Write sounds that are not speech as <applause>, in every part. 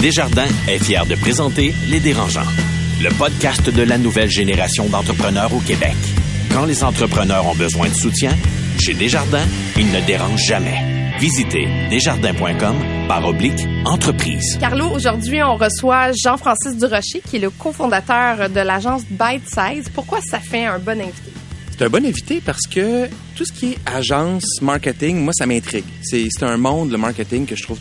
Desjardins est fier de présenter Les Dérangeants, le podcast de la nouvelle génération d'entrepreneurs au Québec. Quand les entrepreneurs ont besoin de soutien, chez Desjardins, ils ne dérangent jamais. Visitez desjardins.com par oblique entreprise. Carlo, aujourd'hui, on reçoit Jean-Francis Durocher, qui est le cofondateur de l'agence Bite Size. Pourquoi ça fait un bon invité? C'est un bon invité parce que tout ce qui est agence, marketing, moi, ça m'intrigue. C'est c'est un monde, le marketing, que je trouve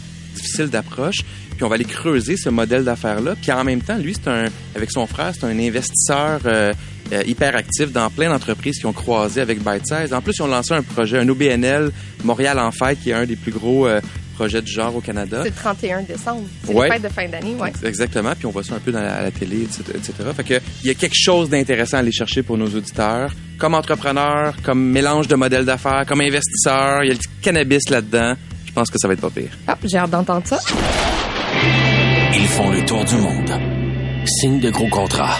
d'approche. Puis on va aller creuser ce modèle d'affaires-là. Puis en même temps, lui, c'est un, avec son frère, c'est un investisseur euh, euh, hyper actif dans plein d'entreprises qui ont croisé avec ByteSize. En plus, ils ont lancé un projet, un OBNL Montréal en fête, qui est un des plus gros euh, projets du genre au Canada. C'est le 31 décembre. C'est Ouais. les fêtes de fin d'année, ouais. Exactement, puis on voit ça un peu dans la, à la télé, etc. etc. Fait que il y a quelque chose d'intéressant à aller chercher pour nos auditeurs. Comme entrepreneur, comme mélange de modèles d'affaires, comme investisseur, il y a le cannabis là-dedans. Je pense que ça va être pas pire. Hop, j'ai hâte d'entendre ça. Ils font le tour du monde. Signent de gros contrats.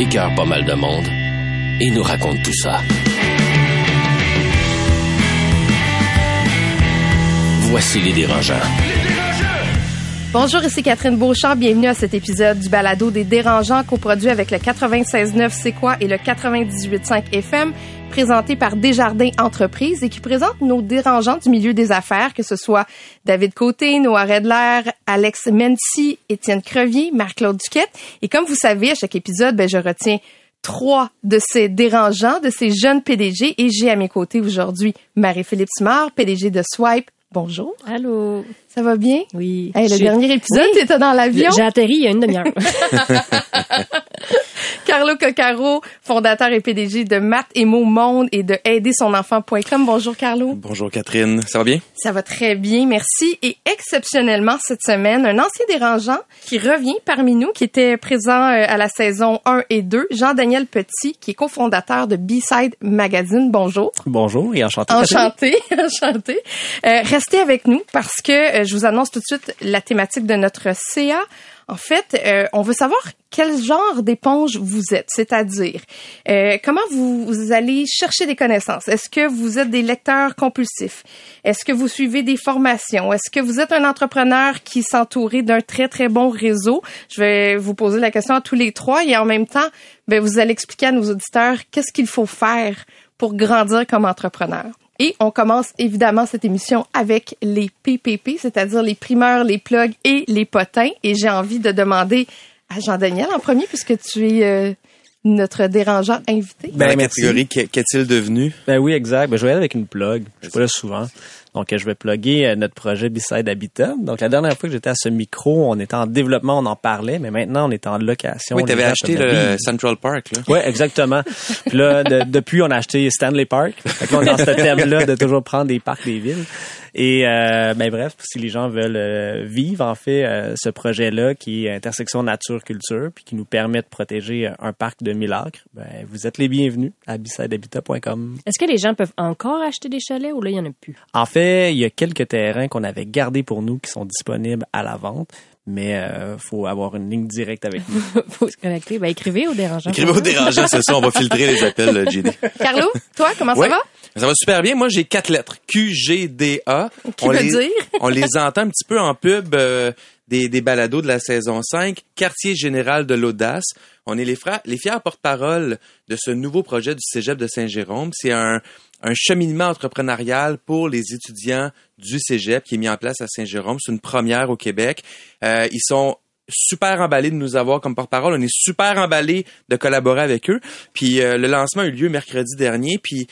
Écœurent pas mal de monde. Et nous racontent tout ça. Voici les dérangeants. Bonjour, ici Catherine Beauchamp. Bienvenue à cet épisode du balado des dérangeants coproduit avec le 96.9 C'est quoi et le 98.5 FM présenté par Desjardins Entreprises et qui présente nos dérangeants du milieu des affaires, que ce soit David Côté, Noah Redler, Alex Mency, Étienne Crevier, Marc-Claude Duquette. Et comme vous savez, à chaque épisode, ben, je retiens trois de ces dérangeants, de ces jeunes PDG et j'ai à mes côtés aujourd'hui Marie-Philippe Simard, PDG de Swipe. Bonjour. Allô. Ça va bien? Oui. Hey, le dernier épisode, Oui. t'étais dans l'avion? J'ai atterri il y a une demi-heure. <laughs> Carlo Coccaro, fondateur et PDG de Math et Mots Monde et de aidersonenfant.com. Bonjour Carlo. Bonjour Catherine, ça va bien? Ça va très bien, merci. Et exceptionnellement cette semaine, un ancien dérangeant qui revient parmi nous, qui était présent euh, à la saison 1 et 2, Jean-Daniel Petit, qui est cofondateur de B-Side Magazine. Bonjour. Bonjour et enchanté. Enchanté, <laughs> enchanté. Euh, restez avec nous parce que euh, je vous annonce tout de suite la thématique de notre CA. En fait, euh, on veut savoir quel genre d'éponge vous êtes, c'est-à-dire euh, comment vous, allez chercher des connaissances? Est-ce que vous êtes des lecteurs compulsifs? Est-ce que vous suivez des formations? Est-ce que vous êtes un entrepreneur qui s'entourait d'un très très bon réseau? Je vais vous poser la question à tous les trois et en même temps, ben, vous allez expliquer à nos auditeurs qu'est-ce qu'il faut faire pour grandir comme entrepreneur. Et on commence évidemment cette émission avec les PPP, c'est-à-dire les primeurs, les plugs et les potins. Et j'ai envie de demander à Jean-Daniel en premier, puisque tu es euh, notre dérangeant invité. La Ben, merci. catégorie qu'est- qu'est-il devenu? Ben oui, exact. Ben, je vais aller avec une plug. Je suis pas là souvent. Donc, je vais plugger euh, notre projet Beside Habitat. Donc, la dernière fois que j'étais à ce micro, on était en développement, on en parlait, mais maintenant, on est en location. Oui, t'avais gens acheté le. Central Park, là. Ouais, exactement. Puis là, de- depuis, on a acheté Stanley Park. Fait que là, on est dans ce thème-là de toujours prendre des parcs des villes. Et euh, ben bref, si les gens veulent euh, vivre en fait euh, ce projet-là qui est intersection nature-culture puis qui nous permet de protéger euh, un parc de 1000 acres, ben vous êtes les bienvenus à bisidehabitat.com. Est-ce que les gens peuvent encore acheter des chalets ou là, il y en a plus? En fait, il y a quelques terrains qu'on avait gardés pour nous qui sont disponibles à la vente, mais euh, faut avoir une ligne directe avec nous. <laughs> Faut se connecter. Ben, écrivez au dérangeant. Écrivez au dérangeant, c'est ça, on va <laughs> filtrer les appels, euh, JD. Carlo, toi, comment Ouais. ça va? Ça va super bien. Moi, j'ai quatre lettres. Q, G, D, A. Qui on veut les, dire? on les entend un petit peu en pub euh, des, des balados de la saison 5. Quartier général de l'audace. On est les, frères, les fiers porte-parole de ce nouveau projet du Cégep de Saint-Jérôme. C'est un, un cheminement entrepreneurial pour les étudiants du Cégep qui est mis en place à Saint-Jérôme. C'est une première au Québec. Euh, ils sont super emballés de nous avoir comme porte-parole. On est super emballés de collaborer avec eux. Puis euh, le lancement a eu lieu mercredi dernier. Puis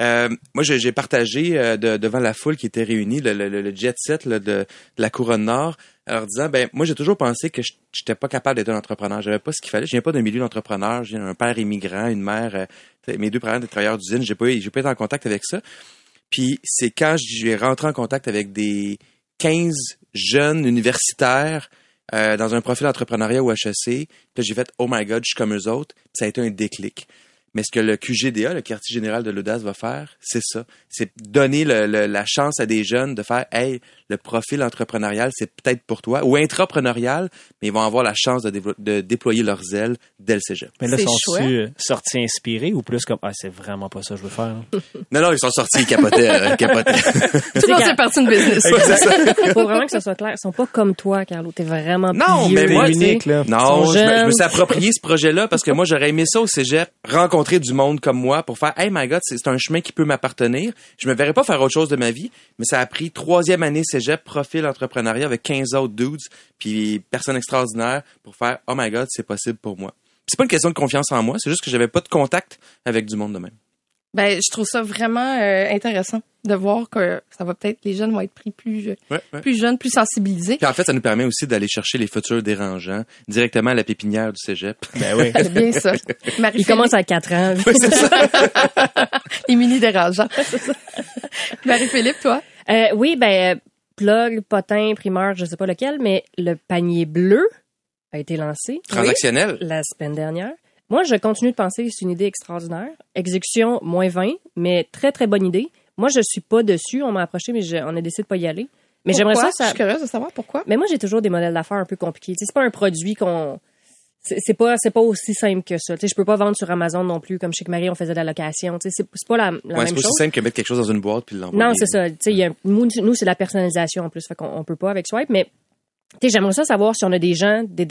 euh, moi, j'ai partagé euh, de- devant la foule qui était réunie le, le- le jet set là, de, de la couronne nord, en leur disant, ben moi j'ai toujours pensé que je n'étais pas capable d'être un entrepreneur. J'avais pas ce qu'il fallait. Je viens pas d'un milieu d'entrepreneur. J'ai un père immigrant, une mère, euh, mes deux parents étaient travailleurs d'usine. J'ai pas, j'ai pas été en contact avec ça. Puis c'est quand j'ai rentré en contact avec des 15 jeunes universitaires euh, dans un profil entrepreneuriat ou HEC, que j'ai fait oh my god, je suis comme eux autres. Puis ça a été un déclic. Mais ce que le QGDA, le quartier général de l'audace, va faire, c'est ça. C'est donner le- le- la chance à des jeunes de faire Hey, le profil entrepreneurial, c'est peut-être pour toi, ou intrapreneurial, mais ils vont avoir la chance de, dévo- de déployer leurs ailes dès le cégep. Mais là, C'est sont-tu chouette. euh, sortis inspirés ou plus comme, ah, c'est vraiment pas ça que je veux faire. hein? <laughs> Non, non, ils sont sortis, ils capotaient, euh, ils capotaient. <laughs> Tout le c'est parti une business. <laughs> Faut vraiment que ça soit clair. Ils sont pas comme toi, Carlo. T'es vraiment Non, plus mais moi, unique, là. Non, je me, je me suis approprié ce projet-là parce que moi, j'aurais aimé ça au cégep, rencontrer du monde comme moi pour faire, hey my God, c'est un chemin qui peut m'appartenir. Je me verrais pas faire autre chose de ma vie, mais ça a pris troisième année cégep, profil entrepreneuriat avec 15 autres dudes, puis personnes extraordinaires pour faire, oh my God, c'est possible pour moi. C'est pas une question de confiance en moi, c'est juste que j'avais pas de contact avec du monde de même. Ben, je trouve ça vraiment euh, intéressant de voir que ça va peut-être les jeunes vont être pris plus euh, Ouais, ouais. plus jeunes, plus sensibilisés. Puis en fait, ça nous permet aussi d'aller chercher les futurs dérangeants directement à la pépinière du cégep. <laughs> Ben oui. C'est <laughs> bien ça. Marie Ils commencent à 4 ans. <laughs> les mini dérangeants. Marie-Philippe, toi? Euh, oui, ben, euh, plug, potin, primeur, je sais pas lequel, mais le panier bleu a été lancé Transactionnel. la semaine dernière. Moi, je continue de penser que c'est une idée extraordinaire. Exécution, moins 20, mais très, très bonne idée. Moi, je suis pas dessus. On m'a approché, mais je- on a décidé de pas y aller. Mais j'aimerais ça, ça... Je suis curieuse de savoir pourquoi. Mais moi, j'ai toujours des modèles d'affaires un peu compliqués. C'est pas un produit qu'on... C'est pas, c'est pas aussi simple que ça. Tu sais, je peux pas vendre sur Amazon non plus, comme chez Marie, on faisait de la location. Tu sais, c'est pas la, la Ouais, c'est même pas aussi chose. simple que mettre quelque chose dans une boîte puis l'envoyer. Non, c'est ça. Tu sais, il y a- nous, nous, c'est la personnalisation en plus, fait qu'on on peut pas avec Swipe, mais tu sais, j'aimerais ça savoir si on a des gens, des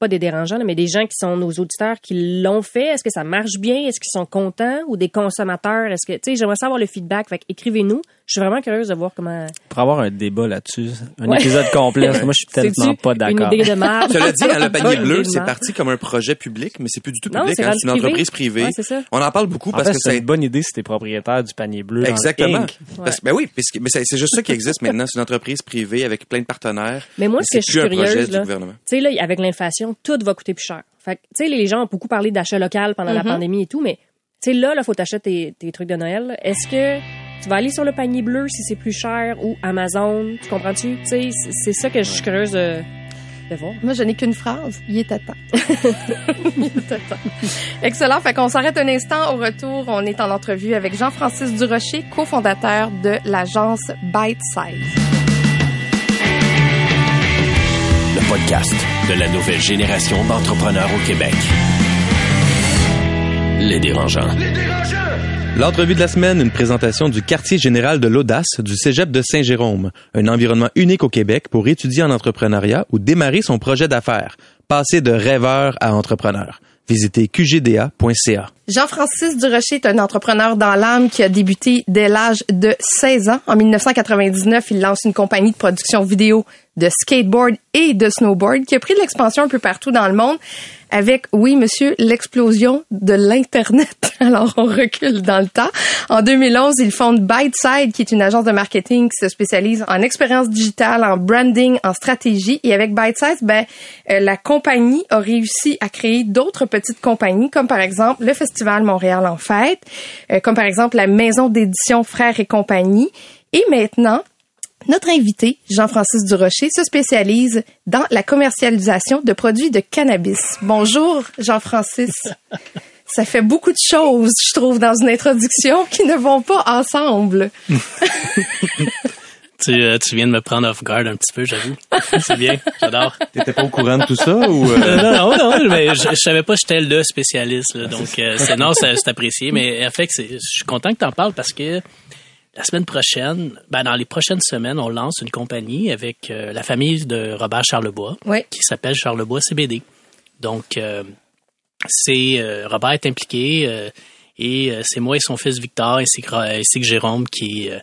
pas des dérangeants, là, mais des gens qui sont nos auditeurs qui l'ont fait. Est-ce que ça marche bien? Est-ce qu'ils sont contents? Ou des consommateurs? Est-ce que, tu sais, j'aimerais savoir le feedback. Fait écrivez-nous. Je suis vraiment curieuse de voir comment. Pour avoir un débat là-dessus, un Ouais. épisode complet, moi, je suis <laughs> tellement pas d'accord. Une idée de marge. Cela dit, le panier bleu, c'est parti comme un projet public, mais c'est plus du tout public. c'est hein, une privé. entreprise privée. Ouais, c'est ça. On en parle beaucoup En parce fait, que c'est une bonne idée si t'es propriétaire du panier bleu. exactement. Parce ben oui, mais c'est c'est juste ça qui existe maintenant. C'est une entreprise privée avec plein de partenaires. Mais moi, ce que je suis plus un projet curieuse, du là, gouvernement. tu sais, là, avec l'inflation, tout va coûter plus cher. Fait que, tu sais, les gens ont beaucoup parlé d'achat local pendant la Mhm. pandémie et tout, mais, tu sais, là, là, faut t'acheter tes, tes trucs de Noël. Est-ce que tu vas aller sur le panier bleu si c'est plus cher ou Amazon? Tu comprends-tu? Tu sais, c'est- c'est ça que je suis curieuse de, de voir. Moi, je n'ai qu'une phrase. Il est à temps. <laughs> Il est à temps. Excellent. Fait qu'on s'arrête un instant. Au retour, on est en entrevue avec Jean-Francis Durocher, cofondateur de l'agence Bite Size. Podcast de la nouvelle génération d'entrepreneurs au Québec. Les dérangeants. L'entrevue de la semaine, une présentation du quartier général de l'audace du Cégep de Saint-Jérôme, un environnement unique au Québec pour étudier en entrepreneuriat ou démarrer son projet d'affaires, passer de rêveur à entrepreneur. Visitez qgda.ca. Jean-Francis Durocher est un entrepreneur dans l'âme qui a débuté dès l'âge de 16 ans. En 1999, il lance une compagnie de production vidéo de skateboard et de snowboard qui a pris de l'expansion un peu partout dans le monde avec, oui, monsieur, l'explosion de l'Internet. <laughs> Alors, on recule dans le temps. En 2011, il fonde Byteside, qui est une agence de marketing qui se spécialise en expérience digitale, en branding, en stratégie. Et avec Byteside, ben, euh, la compagnie a réussi à créer d'autres petites compagnies, comme par exemple le Festival Montréal en fête, euh, comme par exemple la maison d'édition Frères et compagnie. Et maintenant, notre invité, Jean-Francis Durocher, se spécialise dans la commercialisation de produits de cannabis. Bonjour, Jean-Francis. <laughs> Ça fait beaucoup de choses, je trouve, dans une introduction qui ne vont pas ensemble. <laughs> Tu, euh, tu viens de me prendre off guard un petit peu, j'avoue. <laughs> C'est bien, j'adore. T'étais pas au courant de tout ça ou Euh, non, non, non, mais je, je savais pas que j'étais le spécialiste, là, donc euh, c'est non, c'est apprécié. Mais en fait, je suis content que tu en parles parce que la semaine prochaine, ben dans les prochaines semaines, on lance une compagnie avec euh, la famille de Robert Charlebois Oui. qui s'appelle Charlebois CBD. Donc, euh, c'est euh, Robert est impliqué euh, et euh, c'est moi et son fils Victor ainsi que, ainsi que Jérôme qui euh,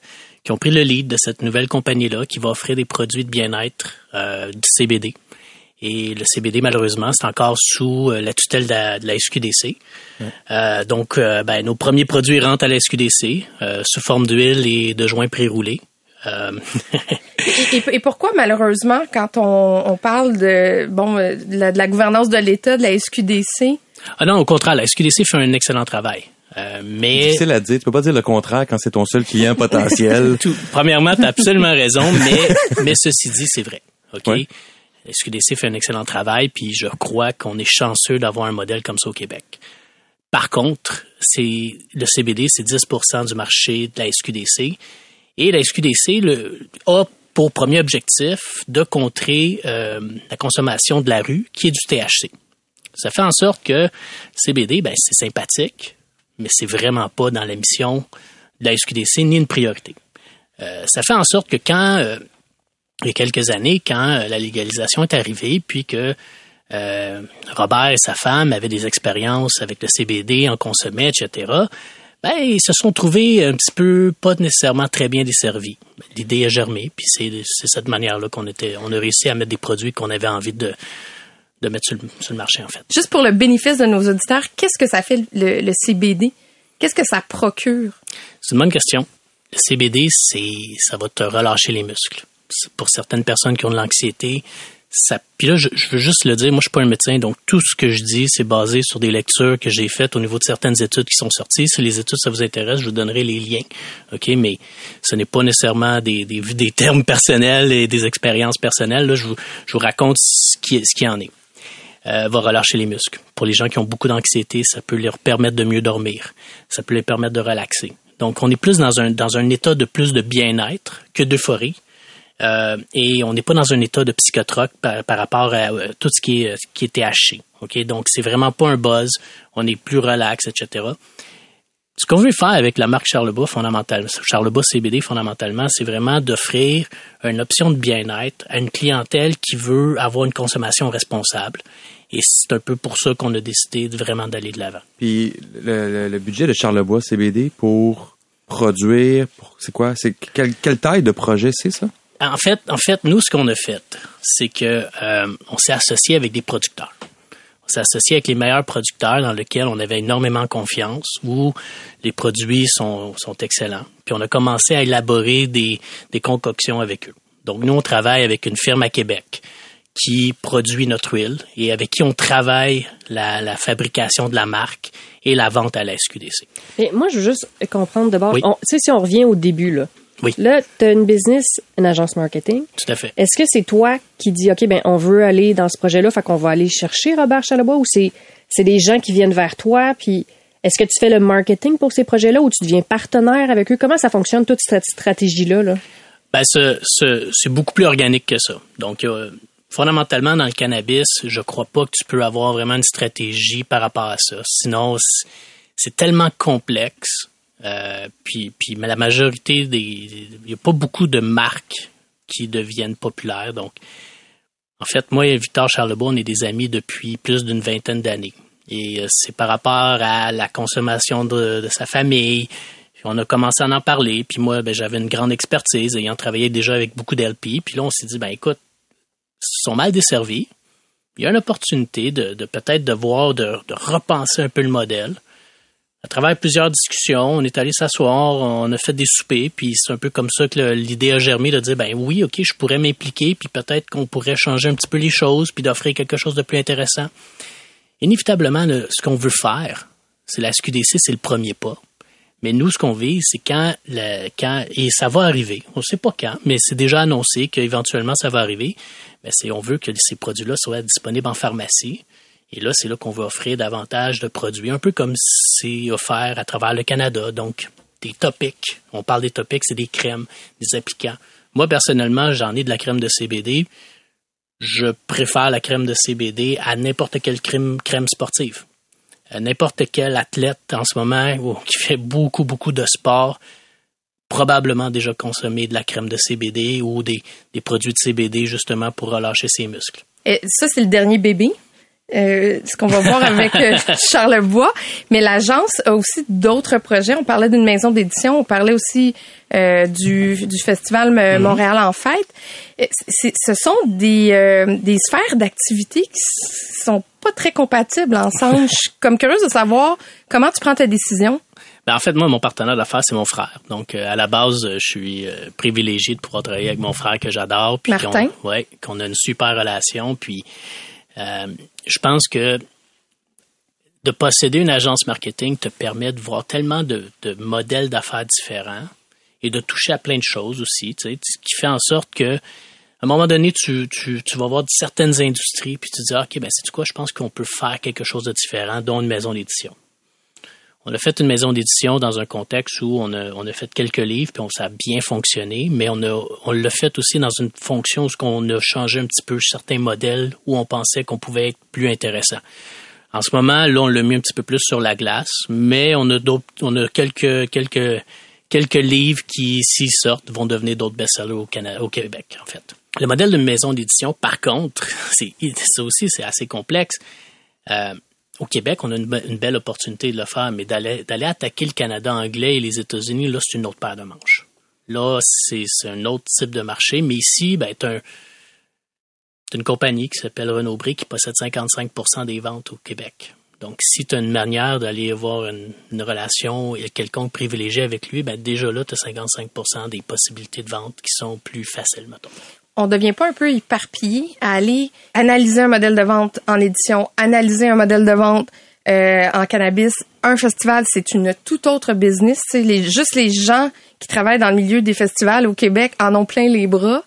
qui ont pris le lead de cette nouvelle compagnie-là qui va offrir des produits de bien-être euh, du CBD. Et le CBD, malheureusement, c'est encore sous euh, la tutelle de la, de la SQDC. Euh, donc, euh, ben, nos premiers produits rentrent à la SQDC euh, sous forme d'huile et de joints pré-roulés. <laughs> Et, et pourquoi, malheureusement, quand on, on parle de, bon, de la, de la gouvernance de l'État, de la SQDC, ah non, au contraire, la SQDC fait un excellent travail. Euh, mais difficile à dire. Tu peux pas dire le contraire quand c'est ton seul client potentiel. <laughs> tout, premièrement, tu as absolument raison, <laughs> mais, mais ceci dit, c'est vrai. OK? La SQDC fait un excellent travail, puis je crois qu'on est chanceux d'avoir un modèle comme ça au Québec. Par contre, c'est le CBD, c'est 10% du marché de la SQDC. Et la SQDC le, a pour premier objectif de contrer euh, la consommation de la rue, qui est du THC. Ça fait en sorte que CBD, ben, c'est sympathique, mais c'est vraiment pas dans la mission de la SQDC ni une priorité. Euh, ça fait en sorte que quand, euh, il y a quelques années, quand euh, la légalisation est arrivée, puis que euh, Robert et sa femme avaient des expériences avec le CBD, en consommaient, etc., ben, ils se sont trouvés un petit peu pas nécessairement très bien desservis. L'idée a germé, puis c'est c'est cette manière-là qu'on était, on a réussi à mettre des produits qu'on avait envie de, de mettre sur le, sur le marché, en fait. Juste pour le bénéfice de nos auditeurs, qu'est-ce que ça fait le, le CBD? Qu'est-ce que ça procure? C'est une bonne question. Le CBD, c'est, ça va te relâcher les muscles. Pour certaines personnes qui ont de l'anxiété, ça, puis là, je, je veux juste le dire, moi, je suis pas un médecin, donc tout ce que je dis, c'est basé sur des lectures que j'ai faites au niveau de certaines études qui sont sorties. Si les études, ça vous intéresse, je vous donnerai les liens. OK? Mais ce n'est pas nécessairement des, des, des termes personnels et des expériences personnelles. Là, je vous, je vous raconte ce qui, ce qui en est. Euh, va relâcher les muscles. Pour les gens qui ont beaucoup d'anxiété, ça peut leur permettre de mieux dormir. Ça peut les permettre de relaxer. Donc, on est plus dans un, dans un état de plus de bien-être que d'euphorie. Euh, et on n'est pas dans un état de psychotroque par, par rapport à euh, tout ce qui est, qui est THC. OK? Donc, c'est vraiment pas un buzz. On est plus relax, etc. Ce qu'on veut faire avec la marque Charlebois, fondamentalement, Charlebois CBD, fondamentalement, c'est vraiment d'offrir une option de bien-être à une clientèle qui veut avoir une consommation responsable. Et c'est un peu pour ça qu'on a décidé de vraiment d'aller de l'avant. Puis le, le- le budget de Charlebois CBD pour produire, pour- c'est quoi? C'est quelle, quelle taille de projet c'est ça? En fait, en fait, nous, ce qu'on a fait, c'est que euh, on s'est associé avec des producteurs. On s'est associé avec les meilleurs producteurs dans lesquels on avait énormément confiance, où les produits sont, sont excellents. Puis on a commencé à élaborer des, des concoctions avec eux. Donc nous, on travaille avec une firme à Québec qui produit notre huile et avec qui on travaille la, la fabrication de la marque et la vente à la SQDC. Mais moi, je veux juste comprendre d'abord. Oui. Tu sais, si on revient au début, là. Oui. Là, tu as une business, une agence marketing. Tout à fait. Est-ce que c'est toi qui dis, OK, ben, on veut aller dans ce projet-là, fait qu'on va aller chercher Robert Charlebois ou c'est, c'est des gens qui viennent vers toi, puis est-ce que tu fais le marketing pour ces projets-là ou tu deviens partenaire avec eux? Comment ça fonctionne, toute cette stratégie-là, là? Ben, ce- ce- c'est beaucoup plus organique que ça. Donc, euh, fondamentalement, dans le cannabis, je crois pas que tu peux avoir vraiment une stratégie par rapport à ça. Sinon, c'est- tellement complexe. Euh, puis, puis mais la majorité des... Il n'y a pas beaucoup de marques qui deviennent populaires. Donc, en fait, moi et Victor Charlebois, on est des amis depuis plus d'une vingtaine d'années. Et euh, c'est par rapport à la consommation de, de sa famille. On a commencé à en parler. Puis moi, ben, j'avais une grande expertise, ayant travaillé déjà avec beaucoup d'LP. Puis là, on s'est dit, ben écoute, sont mal desservis. Il y a une opportunité de, peut-être de voir, de, repenser un peu le modèle. À travers plusieurs discussions, on est allé s'asseoir, on a fait des soupers, puis c'est un peu comme ça que l'idée a germé de dire, ben oui, ok, je pourrais m'impliquer, puis peut-être qu'on pourrait changer un petit peu les choses, puis d'offrir quelque chose de plus intéressant. Inévitablement, le- ce qu'on veut faire, c'est la SQDC, c'est le premier pas. Mais nous, ce qu'on vise, c'est quand, le- quand, et ça va arriver. On ne sait pas quand, mais c'est déjà annoncé qu'éventuellement ça va arriver. Mais c'est, on veut que ces produits-là soient disponibles en pharmacie. Et là, c'est là qu'on veut offrir davantage de produits, un peu comme c'est offert à travers le Canada. Donc, des topics. On parle des topics, c'est des crèmes, des applicants. Moi, personnellement, j'en ai de la crème de CBD. Je préfère la crème de CBD à n'importe quelle crème, crème sportive. Euh, N'importe quel athlète en ce moment ou qui fait beaucoup, beaucoup de sport, probablement déjà consommé de la crème de CBD ou des, des produits de CBD justement pour relâcher ses muscles. Et ça, c'est le dernier bébé. Euh, ce qu'on va voir avec euh, <laughs> Charlebois. Mais l'agence a aussi d'autres projets. On parlait d'une maison d'édition. On parlait aussi euh, du, du festival euh, Montréal en fête. Ce sont des, euh, des sphères d'activité qui sont pas très compatibles ensemble. Je suis comme curieuse de savoir comment tu prends ta décision. Ben, en fait, moi, mon partenaire d'affaires, c'est mon frère. Donc, euh, à la base, euh, je suis euh, privilégié de pouvoir travailler avec mon frère que j'adore. puis Martin. qu'on- Ouais, qu'on a une super relation. Puis, euh, je pense que de posséder une agence marketing te permet de voir tellement de, de modèles d'affaires différents et de toucher à plein de choses aussi, tu sais, ce qui fait en sorte que à un moment donné, tu, tu, tu vas voir certaines industries, puis tu dis, OK, ben, c'est quoi, je pense qu'on peut faire quelque chose de différent, dont une maison d'édition. On a fait une maison d'édition dans un contexte où on a, on a fait quelques livres, puis on, ça a bien fonctionné, mais on, a, on l'a fait aussi dans une fonction où on a changé un petit peu certains modèles où on pensait qu'on pouvait être plus intéressant. En ce moment, là, on l'a mis un petit peu plus sur la glace, mais on a d'autres, on a quelques, quelques, quelques livres qui, s'ils sortent, vont devenir d'autres best-sellers au, Canada, au Québec, en fait. Le modèle de maison d'édition, par contre, c'est, ça aussi, c'est assez complexe. Euh, au Québec, on a une, belle opportunité de le faire, mais d'aller, attaquer le Canada anglais et les États-Unis, là, c'est une autre paire de manches. Là, c'est, un autre type de marché, mais ici, ben, un, c'est une compagnie qui s'appelle Renaud Bré qui possède 55% des ventes au Québec. Donc, si tu as une manière d'aller avoir une, une, relation quelconque privilégié avec lui, ben déjà là, tu as 55% des possibilités de vente qui sont plus faciles, mettons. On devient pas un peu éparpillé à aller analyser un modèle de vente en édition, analyser un modèle de vente euh, en cannabis. Un festival, c'est une toute autre business. Les, juste les gens qui travaillent dans le milieu des festivals au Québec en ont plein les bras.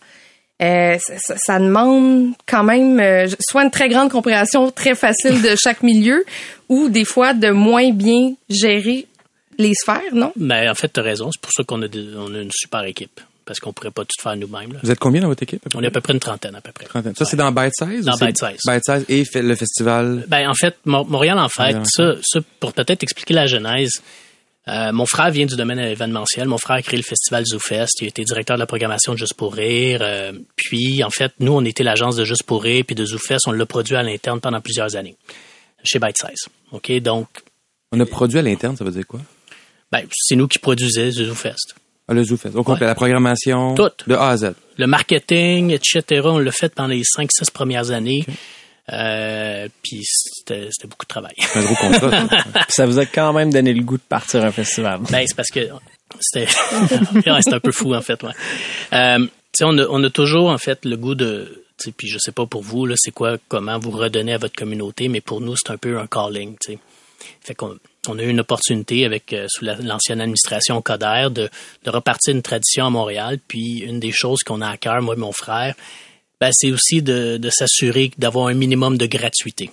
Euh, ça, ça, demande quand même euh, soit une très grande compréhension très facile de <laughs> chaque milieu ou des fois de moins bien gérer les sphères, non? Mais en fait, tu as raison. C'est pour ça qu'on a, on a une super équipe. Parce qu'on pourrait pas tout faire nous-mêmes. Vous êtes combien dans votre équipe? On est à peu près une trentaine, à peu près. Trentaine. Ça, ouais. c'est dans Bite Size? Dans Bite Size. Bite Size et le festival? Ben, en fait, Montréal en fête, ça, ça, pour peut-être expliquer la genèse, euh, mon frère vient du domaine événementiel. Mon frère a créé le festival ZooFest. Il a été directeur de la programmation de Juste pour rire. Euh, puis, en fait, nous, on était l'agence de Juste pour rire puis de ZooFest. On l'a produit à l'interne pendant plusieurs années chez Bite Size. OK? Donc. On a produit à l'interne, ça veut dire quoi? Ben, c'est nous qui produisait ZooFest. Ah, le. Au complet, ouais. la programmation. Tout. De A à Z. Le marketing, etc. On l'a fait pendant les 5-6 premières années. Okay. Euh, puis c'était, c'était beaucoup de travail. Un gros contrat. <laughs> ça vous a quand même donné le goût de partir un festival. Ben, c'est parce que c'était, <laughs> un peu fou, en fait, ouais. Euh, on a, on a toujours, en fait, le goût de, puis je sais pas pour vous, là, c'est quoi, comment vous redonnez à votre communauté, mais pour nous, c'est un peu un calling, tu sais. Fait qu'on on a eu une opportunité avec euh, sous la, l'ancienne administration Coder de, repartir une tradition à Montréal. Puis une des choses qu'on a à cœur, moi et mon frère, ben, c'est aussi de, s'assurer d'avoir un minimum de gratuité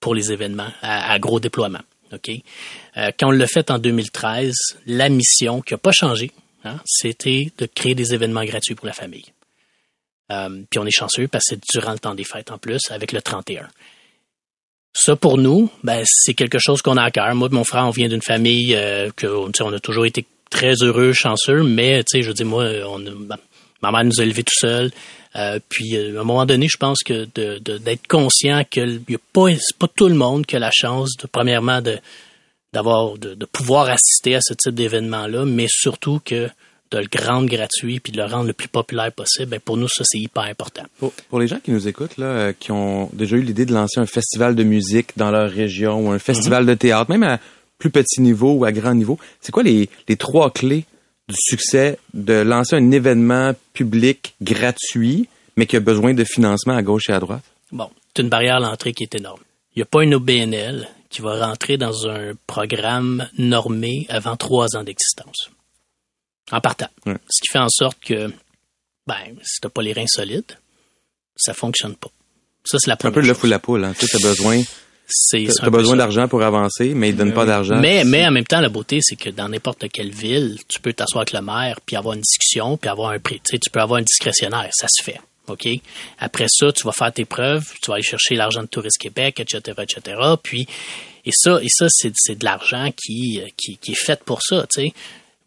pour les événements à, gros déploiement. Euh, quand on l'a fait en 2013, la mission qui n'a pas changé, hein, c'était de créer des événements gratuits pour la famille. Euh, puis on est chanceux parce que c'est durant le temps des fêtes en plus, avec le 31. Ça, pour nous, ben, c'est quelque chose qu'on a à cœur. Moi mon frère, on vient d'une famille euh, que on a toujours été très heureux, chanceux, mais je veux dire, moi, on, ma mère nous a élevés tout seuls. Euh, puis à un moment donné, je pense que de, de, d'être conscient que y a pas, pas tout le monde qui a la chance de premièrement de d'avoir de, de pouvoir assister à ce type d'événement-là, mais surtout que de le rendre gratuit puis de le rendre le plus populaire possible, ben pour nous, ça, c'est hyper important. Pour, pour les gens qui nous écoutent, là, euh, qui ont déjà eu l'idée de lancer un festival de musique dans leur région ou un festival de théâtre, même à plus petit niveau ou à grand niveau, c'est quoi les, les trois clés du succès de lancer un événement public gratuit, mais qui a besoin de financement à gauche et à droite? Bon, c'est une barrière à l'entrée qui est énorme. Il n'y a pas une OBNL qui va rentrer dans un programme normé avant trois ans d'existence. En partant. Ouais. Ce qui fait en sorte que, ben, si t'as pas les reins solides, ça fonctionne pas. Ça, c'est la première un peu l'œuf ou la poule, hein. Tu as besoin, c'est, t'as besoin d'argent pour avancer, mais ils donnent pas d'argent. Mais, mais en même temps, la beauté, c'est que dans n'importe quelle ville, tu peux t'asseoir avec le maire, puis avoir une discussion, puis avoir un prix. Tu sais, tu peux avoir un discrétionnaire. Ça se fait. OK? Après ça, tu vas faire tes preuves, tu vas aller chercher l'argent de Tourisme Québec, etc., etc. Puis, et ça, et ça, c'est, c'est de l'argent qui, qui, qui est fait pour ça, tu sais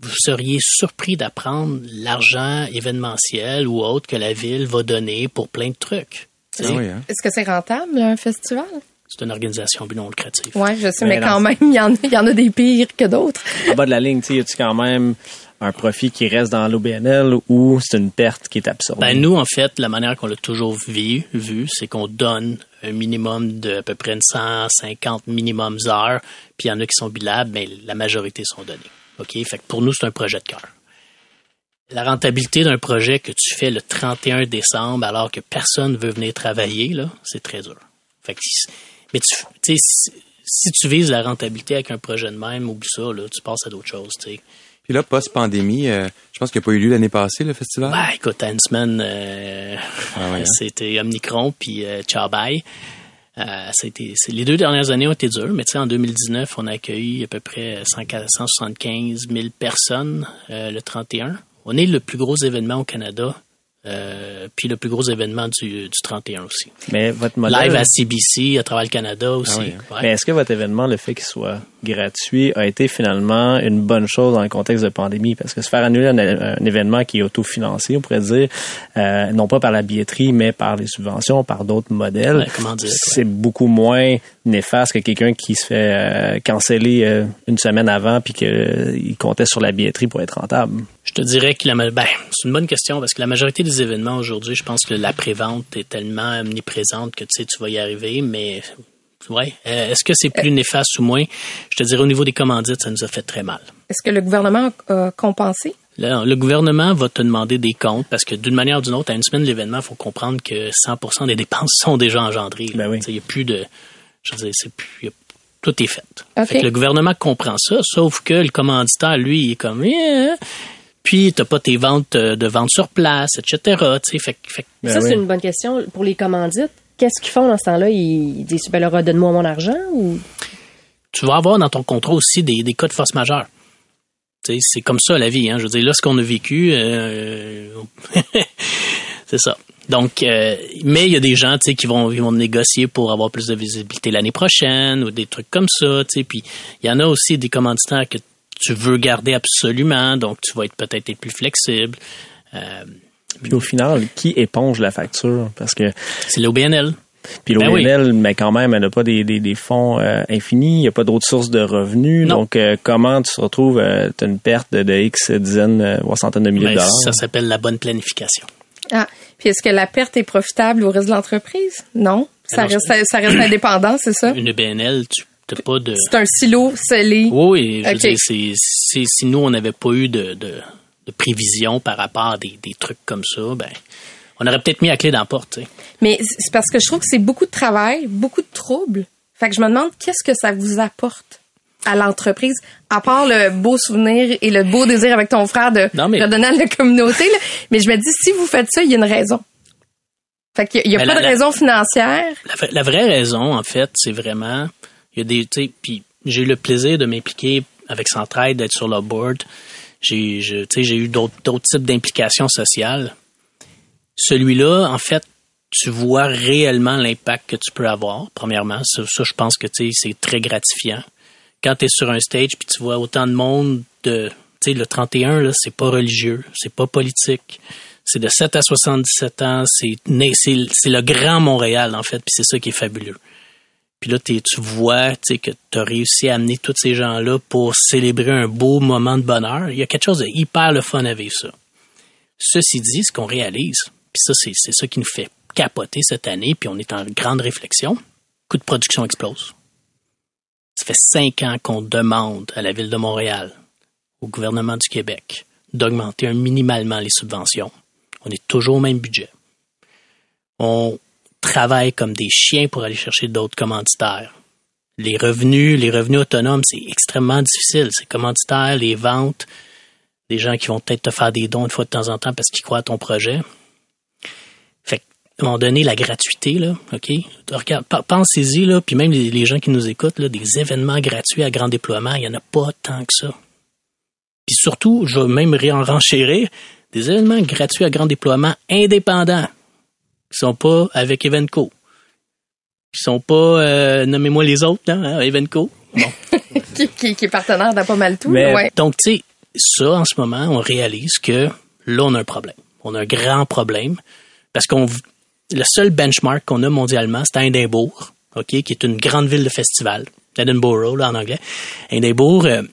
vous seriez surpris d'apprendre l'argent événementiel ou autre que la ville va donner pour plein de trucs. Ah oui, hein? Est-ce que c'est rentable, un festival? C'est une organisation but non lucrative. Oui, je sais, mais, mais quand même, il y, en a, il y en a des pires que d'autres. En bas de la ligne, tu sais, y a-tu quand même un profit qui reste dans l'OBNL ou c'est une perte qui est absorbée? Ben, nous, en fait, la manière qu'on l'a toujours vu, vu c'est qu'on donne un minimum de à peu près 150 minimum heures, puis il y en a qui sont bilables, mais la majorité sont données. OK? Fait que pour nous, c'est un projet de cœur. La rentabilité d'un projet que tu fais le 31 décembre alors que personne veut venir travailler, là, c'est très dur. Fait que, mais tu sais, si tu vises la rentabilité avec un projet de même, oublie ça, là, tu passes à d'autres choses, tu sais. Puis là, post-pandémie, euh, je pense qu'il n'y a pas eu lieu l'année passée, le festival? Ben, écoute, à une semaine, euh, ah ouais, hein? <laughs> c'était Omnicron, puis euh, ciao bye. Euh, ça les deux dernières années ont été dures, mais tu sais, en 2019, on a accueilli à peu près 100 175 000 personnes euh, le 31. On est le plus gros événement au Canada, euh, puis le plus gros événement du, du 31 aussi. Mais votre modèle. Live à CBC, à travers le Canada aussi. Ah oui. Ouais. Mais est-ce que votre événement, le fait qu'il soit gratuit, a été finalement une bonne chose dans le contexte de pandémie? Parce que se faire annuler un, un événement qui est autofinancé, on pourrait dire, euh, non pas par la billetterie, mais par les subventions, par d'autres modèles, Ouais, comment dire, ouais. c'est beaucoup moins néfaste que quelqu'un qui se fait euh, canceller euh, une semaine avant puis qu'il comptait sur la billetterie pour être rentable. Je te dirais que la ma- ben, c'est une bonne question parce que la majorité des événements aujourd'hui, je pense que la prévente est tellement omniprésente que tu sais tu vas y arriver, mais ouais, Euh, est-ce que c'est plus néfaste ou moins? Je te dirais au niveau des commandites, ça nous a fait très mal. Est-ce que le gouvernement a compensé? Le gouvernement va te demander des comptes parce que d'une manière ou d'une autre, à une semaine de l'événement, il faut comprendre que 100% des dépenses sont déjà engendrées. Ben oui. Tu sais, Il n'y a plus de, je veux dire, c'est plus, il y a- tout est fait. Fait que le gouvernement comprend ça, sauf que le commanditaire, lui, il est comme, Eh, hein? Puis t'as pas tes ventes euh, de vente sur place, etc. Tu sais, fait, Ben ça, oui. c'est une bonne question. Pour les commandites, qu'est-ce qu'ils font dans ce temps-là? Ils disent, ben, leur donne-moi mon argent ou? tu vas avoir dans ton contrat aussi des, des cas de force majeure. Tu sais, c'est comme ça la vie. Hein. Je veux dire, là, ce qu'on a vécu, euh, <laughs> c'est ça. Donc, euh, mais il y a des gens, tu sais, qui vont, ils vont négocier pour avoir plus de visibilité l'année prochaine ou des trucs comme ça, tu sais. Puis il y en a aussi des commanditaires que tu veux garder absolument, donc tu vas être peut-être être plus flexible. Euh, Puis au final, qui éponge la facture? Parce que c'est l'OBNL. Puis Ben oui. l'ONL, mais quand même, elle n'a pas des, des, des fonds euh, infinis, il n'y a pas d'autres sources de revenus. Non. Donc, euh, comment tu te retrouves, tu as une perte de, de X dizaines, euh, voire centaines de milliers Ben, de dollars? ça s'appelle la bonne planification. Ah. Puis est-ce que la perte est profitable au reste de l'entreprise? Non. Ça Ah non, reste, ça reste indépendant, c'est ça? Une EBNL, tu n'as pas de... C'est un silo scellé. Oui, je veux Ok. dire, c'est, si nous, on n'avait pas eu de, de, de prévision par rapport à des, des trucs comme ça, ben, on aurait peut-être mis la clé dans la porte. Mais c'est parce que je trouve que c'est beaucoup de travail, beaucoup de troubles. Fait que je me demande qu'est-ce que ça vous apporte à l'entreprise, à part le beau souvenir et le beau désir avec ton frère de Non, mais- redonner à la communauté. là? Mais je me dis, si vous faites ça, il y a une raison. Fait qu'il y a, il y a pas la- de raison financière. La vraie raison, en fait, c'est vraiment, y a des, puis j'ai eu le plaisir de m'impliquer avec Centraide, d'être sur le board. J'ai, eu d'autres, types d'implications sociales. Celui-là, en fait, tu vois réellement l'impact que tu peux avoir. Premièrement, ça, je pense que c'est très gratifiant. Quand tu es sur un stage puis tu vois autant de monde de, le 31 là, c'est pas religieux, c'est pas politique. C'est de 7 à 77 ans, c'est c'est le grand Montréal en fait, puis c'est ça qui est fabuleux. Puis là tu vois, que tu as réussi à amener tous ces gens-là pour célébrer un beau moment de bonheur. Il y a quelque chose de hyper le fun à vivre ça. Ceci dit, ce qu'on réalise, puis ça, c'est c'est ça qui nous fait capoter cette année, puis on est en grande réflexion, le coût de production explose. Ça fait cinq ans qu'on demande à la Ville de Montréal, au gouvernement du Québec, d'augmenter minimalement les subventions. On est toujours au même budget. On travaille comme des chiens pour aller chercher d'autres commanditaires. Les revenus, les revenus autonomes, c'est extrêmement difficile. C'est commanditaires, les ventes, des gens qui vont peut-être te faire des dons une fois de temps en temps parce qu'ils croient à ton projet. Fait que, à un moment donné, la gratuité, là, OK? Pensez-y, là, puis même les, gens qui nous écoutent, là, des événements gratuits à grand déploiement, il n'y en a pas tant que ça. Puis surtout, je vais même ré- en renchérir, des événements gratuits à grand déploiement indépendants, qui sont pas avec Evenco, qui sont pas, euh, nommez-moi les autres, là, hein, Evenco. Bon. <laughs> Qui, qui- qui est partenaire dans pas mal tout. Mais- ouais. Donc, tu sais, ça, en ce moment, on réalise que là, on a un problème. On a un grand problème parce qu'on le seul benchmark qu'on a mondialement, c'est à Édimbourg, OK, qui est une grande ville de festival. Edinburgh, là, en anglais. Édimbourg, euh,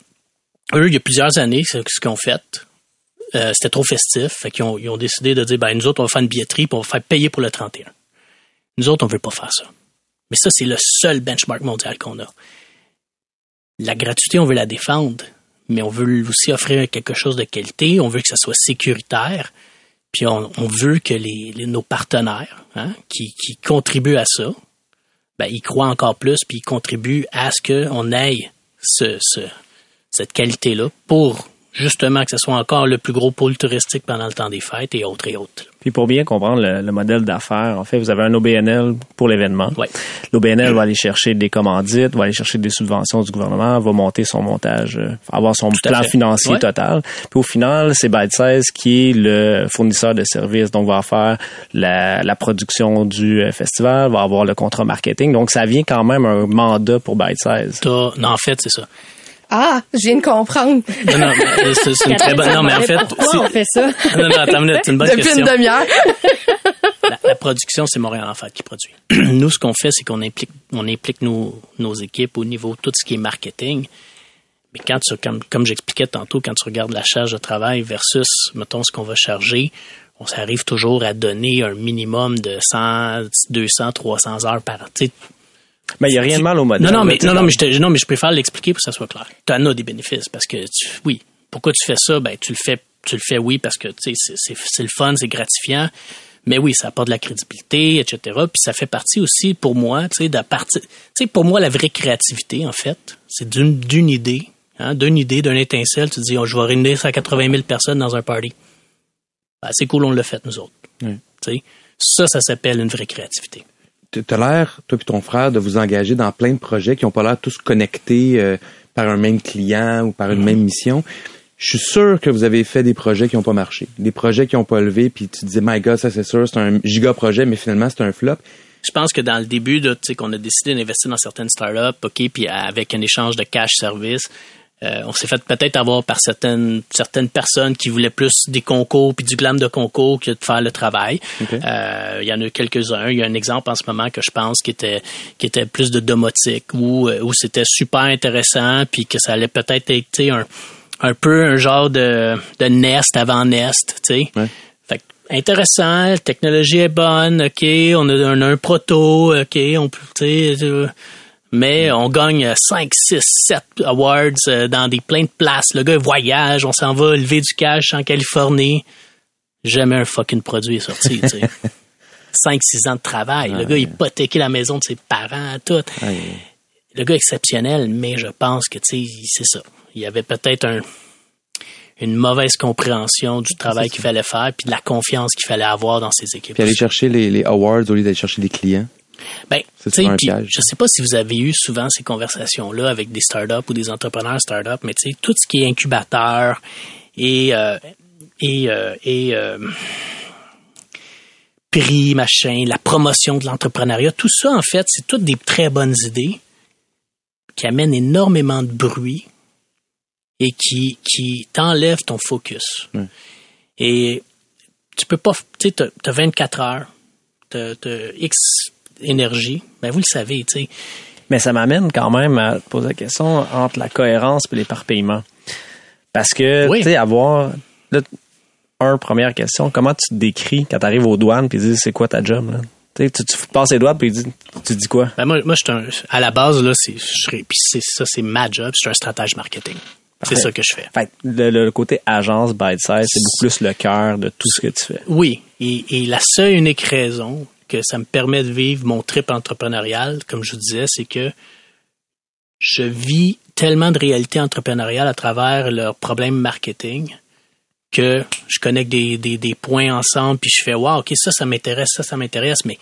eux, il y a plusieurs années, ce ce qu'ils ont fait, euh, c'était trop festif. Fait qu'ils ont, ils ont décidé de dire, ben, nous autres, on va faire une billetterie puis on va faire payer pour le 31. Nous autres, on veut pas faire ça. Mais ça, c'est le seul benchmark mondial qu'on a. La gratuité, on veut la défendre, mais on veut aussi offrir quelque chose de qualité. On veut que ça soit sécuritaire. Puis on, on veut que les, les- nos partenaires hein, qui, qui contribuent à ça, ben, ils croient encore plus, puis ils contribuent à ce qu'on ait ce, ce- cette qualité-là pour justement que ce soit encore le plus gros pôle touristique pendant le temps des fêtes et autres et autres. Puis pour bien comprendre le, le modèle d'affaires, en fait, vous avez un OBNL pour l'événement. Ouais. L'OBNL va aller chercher des commandites, va aller chercher des subventions du gouvernement, va monter son montage, euh, avoir son Tout plan financier total. Puis au final, c'est Bite Size qui est le fournisseur de services, donc va faire la, la production du euh, festival, va avoir le contrat marketing. Donc ça vient quand même un mandat pour. T'as- Non, en fait, c'est ça. Ah, je viens de comprendre. Non, non, c'est une très bonne. Non, mais en fait, pourquoi on fait ça? non, non, attends une c'est une bonne Depuis question. une demi-heure. la, la production, c'est Montréal en fait qui produit. <clears throat> Nous, ce qu'on fait, c'est qu'on implique, on implique nos, nos équipes au niveau de tout ce qui est marketing. Mais quand tu, comme, comme j'expliquais tantôt, quand tu regardes la charge de travail versus, mettons, ce qu'on va charger, on s'arrive toujours à donner un minimum de 100, 200, 300 heures par. Tu Mais il y a rien de mal au modèle. non, non, mais, là, non, non, mais je, te- non, mais je préfère l'expliquer pour que ça soit clair. Tu en as des bénéfices parce que, tu, oui, pourquoi tu fais ça? Ben, tu le fais, tu le fais, oui, parce que, c'est- c'est c'est le fun, c'est gratifiant. Mais oui, ça apporte de la crédibilité, etc. Puis ça fait partie aussi, pour moi, tu sais, de partie, tu sais, pour moi, la vraie créativité, en fait, c'est d'une d'une idée, hein, d'une idée, d'une étincelle. Tu dis, oh, je vais réunir 180 000 personnes dans un party. Ben, c'est cool, on l'a fait, nous autres. Tu sais, ça, ça s'appelle une vraie créativité. Tu as l'air, toi et ton frère, de vous engager dans plein de projets qui ont pas l'air tous connectés euh, par un même client ou par une même mission. Je suis sûr que vous avez fait des projets qui n'ont pas marché, des projets qui n'ont pas levé, puis tu te dis, my God, ça c'est sûr, c'est un giga projet, mais finalement c'est un flop. Je pense que dans le début, tu sais, qu'on a décidé d'investir dans certaines startups, OK, puis avec un échange de cash service, euh, on s'est fait peut-être avoir par certaines certaines personnes qui voulaient plus des concours puis du glam de concours que de faire le travail. Euh, Il y en a quelques-uns. Il y a un exemple en ce moment que je pense qui était qui était plus de domotique où euh, où c'était super intéressant puis que ça allait peut-être être un un peu un genre de de Nest avant Nest, tu sais. Ouais. Intéressant, la technologie est bonne, ok, on a, un proto, ok, on peut, mais on gagne 5, 6, 7 awards euh, dans des plein de places. Le gars voyage, on s'en va lever du cash en Californie. Jamais un fucking produit est sorti, tu sais. <laughs> 5, 6 ans de travail. Le gars, il hypothéqué la maison de ses parents, tout. Le gars exceptionnel, mais je pense que, tu sais, c'est ça. Il y avait peut-être un, une mauvaise compréhension du travail qu'il fallait faire puis de la confiance qu'il fallait avoir dans ses équipes. Puis aller chercher les, les awards au lieu d'aller chercher des clients. Ben, piège. je sais pas si vous avez eu souvent ces conversations-là avec des startups ou des entrepreneurs startups, mais tu sais, tout ce qui est incubateur et euh, et euh, et euh, prix, machin, la promotion de l'entrepreneuriat, tout ça, en fait, c'est toutes des très bonnes idées qui amènent énormément de bruit et qui, qui t'enlèvent ton focus. Et tu peux pas, tu sais, t'as 24 heures, t'as X énergie, ben vous le savez, tu sais. Mais ça m'amène quand même à poser la question entre la cohérence et l'éparpillement. Parce que, Oui. tu sais, avoir... Là, un, première question, comment tu te décris quand tu arrives aux douanes ils disent c'est quoi ta job? Là? Tu, tu, tu passes les doigts puis disent, tu dis quoi? Ben moi, moi je suis un, à la base, là, c'est, ça, c'est ma job, je suis un stratège marketing. C'est ça que je fais. Fait le, le côté agence bite size, c'est beaucoup plus le cœur de tout ce que tu fais. Oui, et, et la seule unique raison que ça me permet de vivre mon trip entrepreneurial, comme je vous disais, c'est que je vis tellement de réalité entrepreneuriale à travers leurs problèmes marketing que je connecte des, des, des points ensemble, puis je fais wow, ok, ça, ça m'intéresse, ça, ça m'intéresse, mais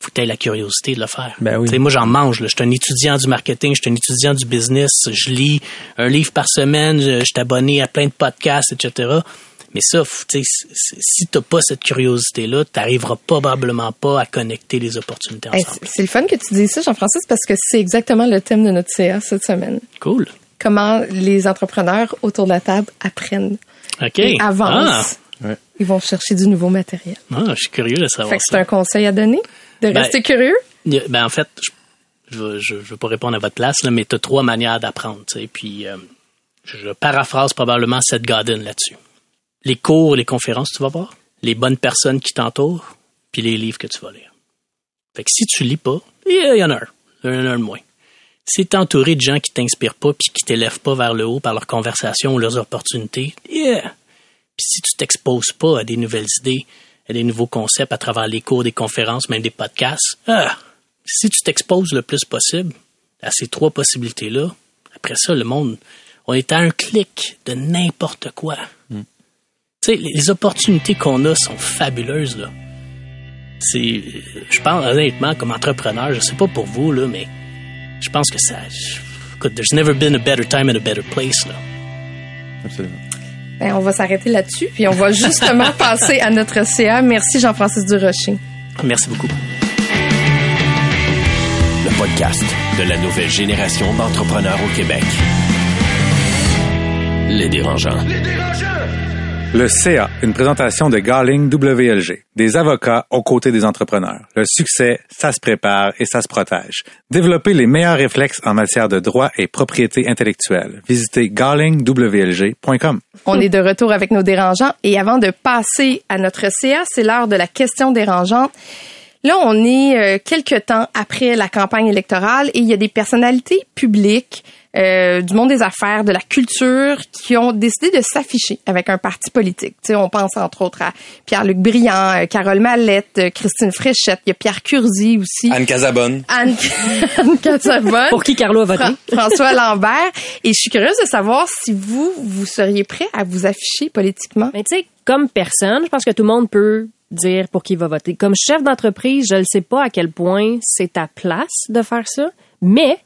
faut que tu aies la curiosité de le faire. Ben oui. Moi, j'en mange. là. Je suis un étudiant du marketing, je suis un étudiant du business. Je lis un livre par semaine, je, je suis abonné à plein de podcasts, etc. Mais ça, si t'as pas cette curiosité-là, t'arriveras probablement pas à connecter les opportunités ensemble. c'est- c'est le fun que tu dises ça, Jean-François, c'est parce que c'est exactement le thème de notre CA cette semaine. Cool. Comment les entrepreneurs autour de la table apprennent OK. et avancent. Ah. Ouais. Ils vont chercher du nouveau matériel. Ah, je suis curieux de Fait savoir que c'est un conseil à donner de Ben, rester curieux? Ben, en fait, je, je, veux- pas répondre à votre place, là, mais tu as trois manières d'apprendre. tu sais. Puis, euh, je paraphrase probablement Seth Godin là-dessus. Les cours, les conférences tu vas voir, les bonnes personnes qui t'entourent, puis les livres que tu vas lire. Fait que si tu lis pas, il y en a un. Il y en a un de moins. Si tu entouré de gens qui t'inspirent pas puis qui t'élèvent pas vers le haut par leurs conversations ou leurs opportunités, yeah! Puis si tu t'exposes pas à des nouvelles idées, à des nouveaux concepts à travers les cours, des conférences, même des podcasts, ah! si tu t'exposes le plus possible à ces trois possibilités-là, après ça, le monde, on est à un clic de n'importe quoi. Tu sais, les, les opportunités qu'on a sont fabuleuses, là. C'est, je pense honnêtement, comme entrepreneur, je sais pas pour vous, là, mais je pense que ça, écoute, there's never been a better time and a better place, là. Absolument. Ben, on va s'arrêter là-dessus, puis on va justement <laughs> passer à notre CA. Merci Jean-Francis Durocher. Merci beaucoup. Le podcast de la nouvelle génération d'entrepreneurs au Québec. Les dérangeants. Le CA, une présentation de Garling WLG, des avocats aux côtés des entrepreneurs. Le succès, ça se prépare et ça se protège. Développez les meilleurs réflexes en matière de droit et propriété intellectuelle. Visitez garlingwlg.com. On est de retour avec nos dérangeants et avant de passer à notre CA, c'est l'heure de la question dérangeante. Là, on est euh, quelques temps après la campagne électorale et il y a des personnalités publiques euh, du monde des affaires, de la culture, qui ont décidé de s'afficher avec un parti politique. Tu sais, on pense entre autres à Pierre-Luc Briand, euh, Carole Mallette, euh, Christine Fréchette, il y a Pierre Curzi aussi. Anne Casabonne. Anne, <laughs> Anne Casabonne. Pour qui Carlo a voté? François Lambert. Et je suis curieuse de savoir si vous, vous seriez prêt à vous afficher politiquement. Mais tu sais, comme personne, je pense que tout le monde peut dire pour qui il va voter. Comme chef d'entreprise, je ne sais pas à quel point c'est ta place de faire ça, mais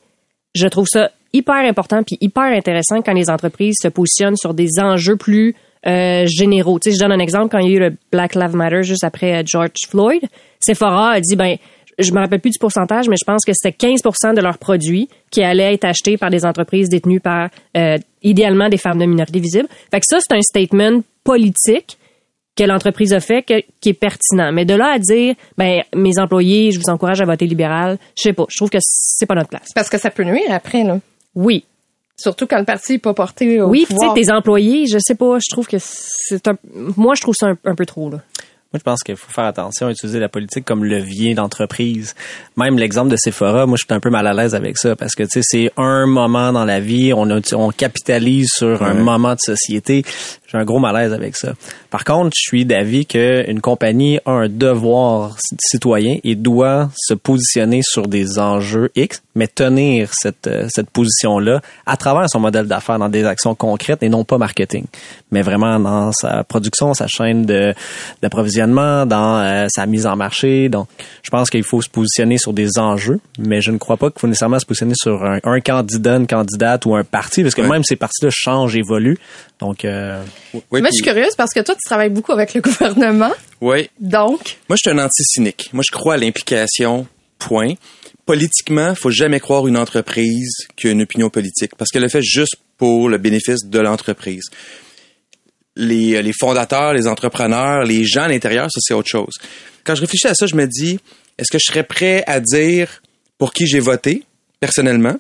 je trouve ça hyper important puis hyper intéressant quand les entreprises se positionnent sur des enjeux plus euh, généraux. Tu sais, je donne un exemple quand il y a eu le Black Lives Matter juste après euh, George Floyd, Sephora a dit ben je me rappelle plus du pourcentage, mais je pense que c'était 15% de leurs produits qui allaient être achetés par des entreprises détenues par euh, idéalement des femmes de minorité visible. Fait que ça, c'est un statement politique que l'entreprise a fait que- qui est pertinent. Mais de là à dire, ben mes employés, je vous encourage à voter libéral, je sais pas. Je trouve que c'est pas notre place. Parce que ça peut nuire après, là. Oui, Surtout quand le parti n'est pas porté au oui. puis Tu sais, tes employés, je sais pas. Je trouve que c'est un. Moi, je trouve ça un, un peu trop là. Moi, je pense qu'il faut faire attention à utiliser la politique comme levier d'entreprise. Même l'exemple de Sephora, moi, je suis un peu mal à l'aise avec ça parce que, tu sais, c'est un moment dans la vie, on, a- on capitalise sur un moment de société. J'ai un gros malaise avec ça. Par contre, je suis d'avis qu'une compagnie a un devoir citoyen et doit se positionner sur des enjeux X, mais tenir cette, euh, cette position-là à travers son modèle d'affaires dans des actions concrètes et non pas marketing, mais vraiment dans sa production, sa chaîne de d'approvisionnement, dans euh, sa mise en marché. Donc, je pense qu'il faut se positionner sur des enjeux, mais je ne crois pas qu'il faut nécessairement se positionner sur un, un candidat, une candidate ou un parti, parce que Ouais. même ces partis-là changent, évoluent. Donc, euh, Oui, Moi, je suis curieuse parce que toi, tu travailles beaucoup avec le <laughs> gouvernement. oui. Donc, Moi, je suis un anti-cynique. Moi, je crois à l'implication, point. Politiquement, faut jamais croire une entreprise qui a une opinion politique parce qu'elle le fait juste pour le bénéfice de l'entreprise. Les, les fondateurs, les entrepreneurs, les gens à l'intérieur, ça, c'est autre chose. Quand je réfléchis à ça, je me dis, est-ce que je serais prêt à dire pour qui j'ai voté, personnellement?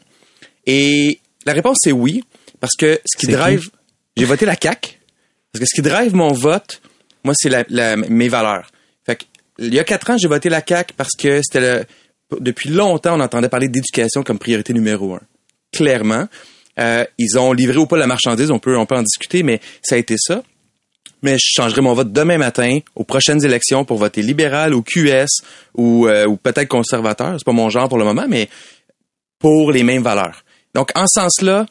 Et la réponse, c'est oui, parce que ce qui? drive... J'ai voté la CAQ, parce que ce qui drive mon vote, moi, c'est mes valeurs. Fait que, il y a quatre ans, j'ai voté la CAQ parce que c'était le, depuis longtemps, on entendait parler d'éducation comme priorité numéro un. Clairement. Euh, ils ont livré ou pas la marchandise, on peut, on peut en discuter, mais ça a été ça. Mais je changerai mon vote demain matin aux prochaines élections pour voter libéral ou QS ou, euh, ou peut-être conservateur. C'est pas mon genre pour le moment, mais pour les mêmes valeurs. Donc, en ce sens-là,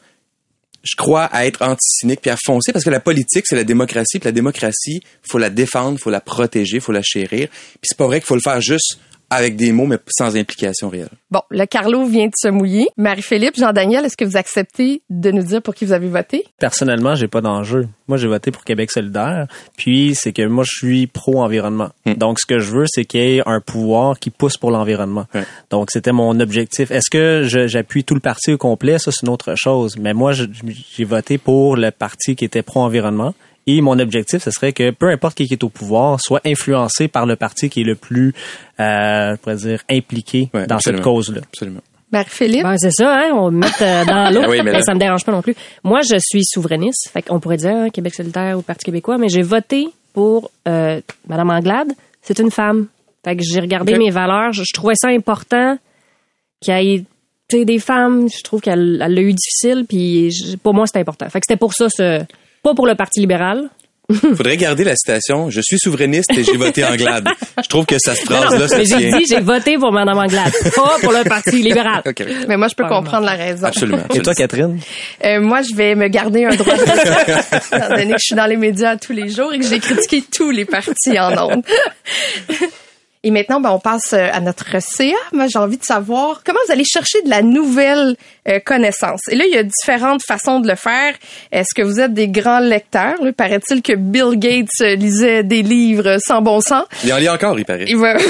je crois à être anti-cynique puis à foncer parce que la politique, c'est la démocratie. Puis la démocratie, faut la défendre, faut la protéger, faut la chérir. Puis c'est pas vrai qu'il faut le faire juste avec des mots, mais sans implication réelle. bon, le Carlo vient de se mouiller. Marie-Philippe, Jean-Daniel, est-ce que vous acceptez de nous dire pour qui vous avez voté? personnellement, j'ai pas d'enjeu. Moi, j'ai voté pour Québec solidaire. Puis, c'est que moi, je suis pro-environnement. Hmm. Donc, ce que je veux, c'est qu'il y ait un pouvoir qui pousse pour l'environnement. Donc, c'était mon objectif. Est-ce que j'appuie tout le parti au complet? Ça, c'est une autre chose. Mais moi, j'ai voté pour le parti qui était pro-environnement. Et mon objectif, ce serait que peu importe qui est au pouvoir, soit influencé par le parti qui est le plus, euh, je pourrais dire, impliqué Ouais, dans cette cause-là. Absolument. Marie-Philippe? Ben, c'est ça, hein, on va mettre euh, dans <laughs> l'eau. Ah oui, mais là- ça me dérange pas non plus. Moi, je suis souverainiste. Fait qu'on pourrait dire hein, Québec solidaire ou Parti québécois, mais j'ai voté pour euh, Madame Anglade. C'est une femme. Fait que j'ai regardé mes valeurs. Je, je trouvais ça important qu'il y ait des femmes. Je trouve qu'elle elle l'a eu difficile. Puis pour moi, c'était important. Fait que c'était pour ça, ce, pas pour le Parti libéral, <laughs> Faudrait garder la citation « Je suis souverainiste et j'ai voté Anglade ». Je trouve que cette phrase-là, ça Mais j'ai dit, j'ai voté pour Mme Anglade, pas pour le Parti <laughs> libéral. Mais moi, je peux Pardon. comprendre la raison. Absolument. Et toi, Catherine? Euh, moi, je vais me garder un droit de <laughs> étant donné que je suis dans les médias tous les jours et que j'ai critiqué tous les partis en ondes. Et maintenant, ben, on passe euh, à notre CA. Moi, j'ai envie de savoir comment vous allez chercher de la nouvelle euh, connaissance. Et là, il y a différentes façons de le faire. Est-ce que vous êtes des grands lecteurs? Là, paraît-il que Bill Gates euh, lisait des livres sans bon sens. Il en lit encore, il paraît. Il va- <laughs>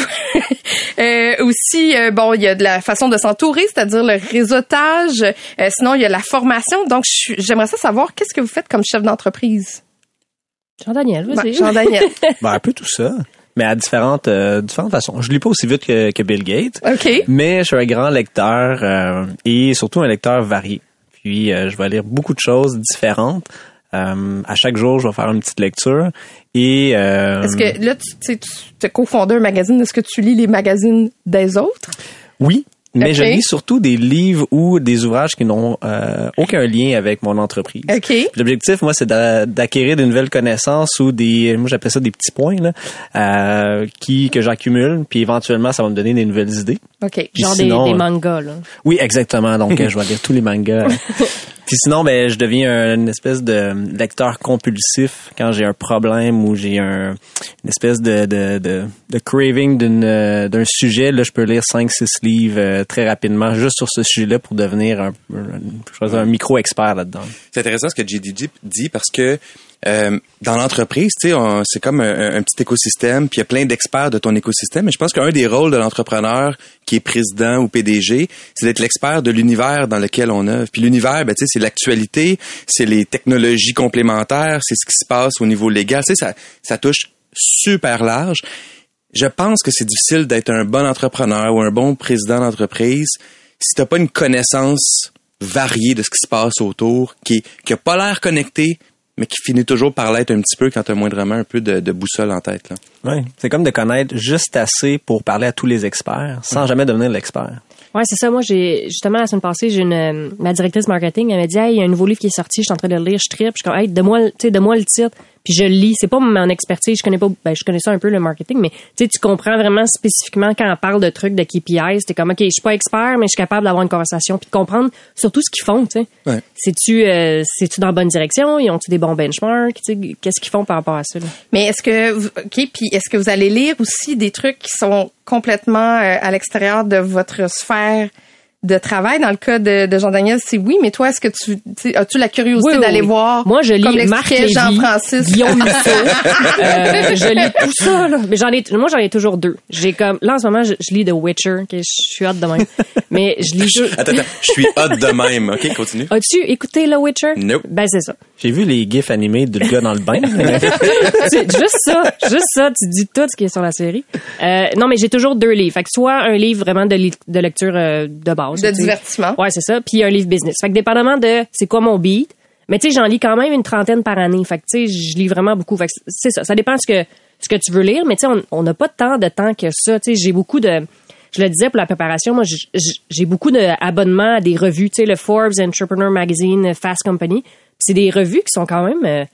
Euh, aussi, euh, bon, il y a de la façon de s'entourer, c'est-à-dire le réseautage. Euh, sinon, il y a la formation. Donc, j'aimerais ça savoir qu'est-ce que vous faites comme chef d'entreprise? Jean-Daniel, vas-y. Ouais, Jean-Daniel. <laughs> Ben, un peu tout ça, mais à différentes, euh, différentes façons. Je lis pas aussi vite que, que Bill Gates, mais je suis un grand lecteur euh, et surtout un lecteur varié. Puis, euh, je vais lire beaucoup de choses différentes. Euh, à chaque jour, je vais faire une petite lecture. Et euh, Est-ce que là, tu tu as cofondé un magazine. Est-ce que tu lis les magazines des autres? oui, mais Ok. je lis surtout des livres ou des ouvrages qui n'ont euh, aucun lien avec mon entreprise. OK. Puis L'objectif, moi, c'est d'a- d'acquérir de nouvelles connaissances ou des, moi, j'appelle ça des petits points là, euh, qui que j'accumule, puis éventuellement, ça va me donner des nouvelles idées. OK. Puis Genre sinon, des, euh, des mangas, là. Oui, exactement. Donc, euh, je vais lire tous les mangas. <laughs> Puis sinon, ben, je deviens un- une espèce de lecteur compulsif quand j'ai un problème ou j'ai un, une espèce de, de, de, de craving euh, d'un sujet. Là, je peux lire 5-6 livres euh, très rapidement juste sur ce sujet-là pour devenir un, un, un micro-expert là-dedans. C'est intéressant ce que JDG dit parce que euh, dans l'entreprise, c'est comme un, petit écosystème, puis il y a plein d'experts de ton écosystème. Mais je pense qu'un des rôles de l'entrepreneur qui est président ou PDG, c'est d'être l'expert de l'univers dans lequel on œuvre. Puis l'univers, ben, c'est l'actualité, c'est les technologies complémentaires, c'est ce qui se passe au niveau légal. Ça, ça touche super large. Je pense que c'est difficile d'être un bon entrepreneur ou un bon président d'entreprise si t'as pas une connaissance variée de ce qui se passe autour, qui, qui a pas l'air connecté, mais qui finit toujours par l'être un petit peu quand t'as moindrement un peu de, de boussole en tête. Là. Ouais. C'est comme de connaître juste assez pour parler à tous les experts sans jamais devenir l'expert. Ouais, c'est ça. Moi, j'ai justement la semaine passée, j'ai une euh, ma directrice marketing, elle m'a dit, hey, il y a un nouveau livre qui est sorti, je suis en train de le lire, je tripe, je suis comme, hey, donne-moi, tu sais, donne-moi le titre, puis je lis. C'est pas mon expertise, je connais pas, ben, je connais ça un peu le marketing, mais tu sais, tu comprends vraiment spécifiquement quand on parle de trucs de KPIs, t'es comme, ok, je suis pas expert, mais je suis capable d'avoir une conversation, puis de comprendre surtout ce qu'ils font, tu sais. Ouais. C'est-tu, euh, c'est-tu dans la bonne direction, ils ont-tu des bons benchmarks, tu sais, qu'est-ce qu'ils font par rapport à ça là? Mais est-ce que, vous- OK, puis est-ce que vous allez lire aussi des trucs qui sont complètement euh, à l'extérieur de votre sphère de travail? Dans le cas de, de Jean-Daniel, c'est oui, mais toi, est-ce que tu, as-tu la curiosité Oui, oui, d'aller oui. voir? Moi, je lis Marc Jean-Francis? Guillaume <laughs> Musso. Euh, je lis tout ça, là. Mais j'en ai, moi, j'en ai toujours deux. J'ai comme, là, en ce moment, je, je lis The Witcher, que je suis hâte de même. Mais je lis deux. Attends, attends, je suis hot de même. OK, continue. As-tu écouté The Witcher? Nope. Ben, c'est ça. J'ai vu les gifs animés du gars dans le bain. <laughs> Juste ça. Juste ça. Tu dis tout ce qui est sur la série. Euh, non, mais j'ai toujours deux livres. Fait que soit un livre vraiment de, li- de lecture euh, de base. De divertissement. Ouais, c'est ça. Puis un livre business. Fait que dépendamment de c'est quoi mon beat, mais tu sais, j'en lis quand même une trentaine par année. Fait que tu sais, je lis vraiment beaucoup. Fait que c'est ça. Ça dépend ce que ce que tu veux lire, mais tu sais, on- on n'a pas tant de temps que ça. Tu sais, j'ai beaucoup de je le disais pour la préparation, moi, j'ai beaucoup d'abonnements à des revues, tu sais, le Forbes Entrepreneur Magazine, Fast Company. Puis C'est des revues qui sont quand même, euh,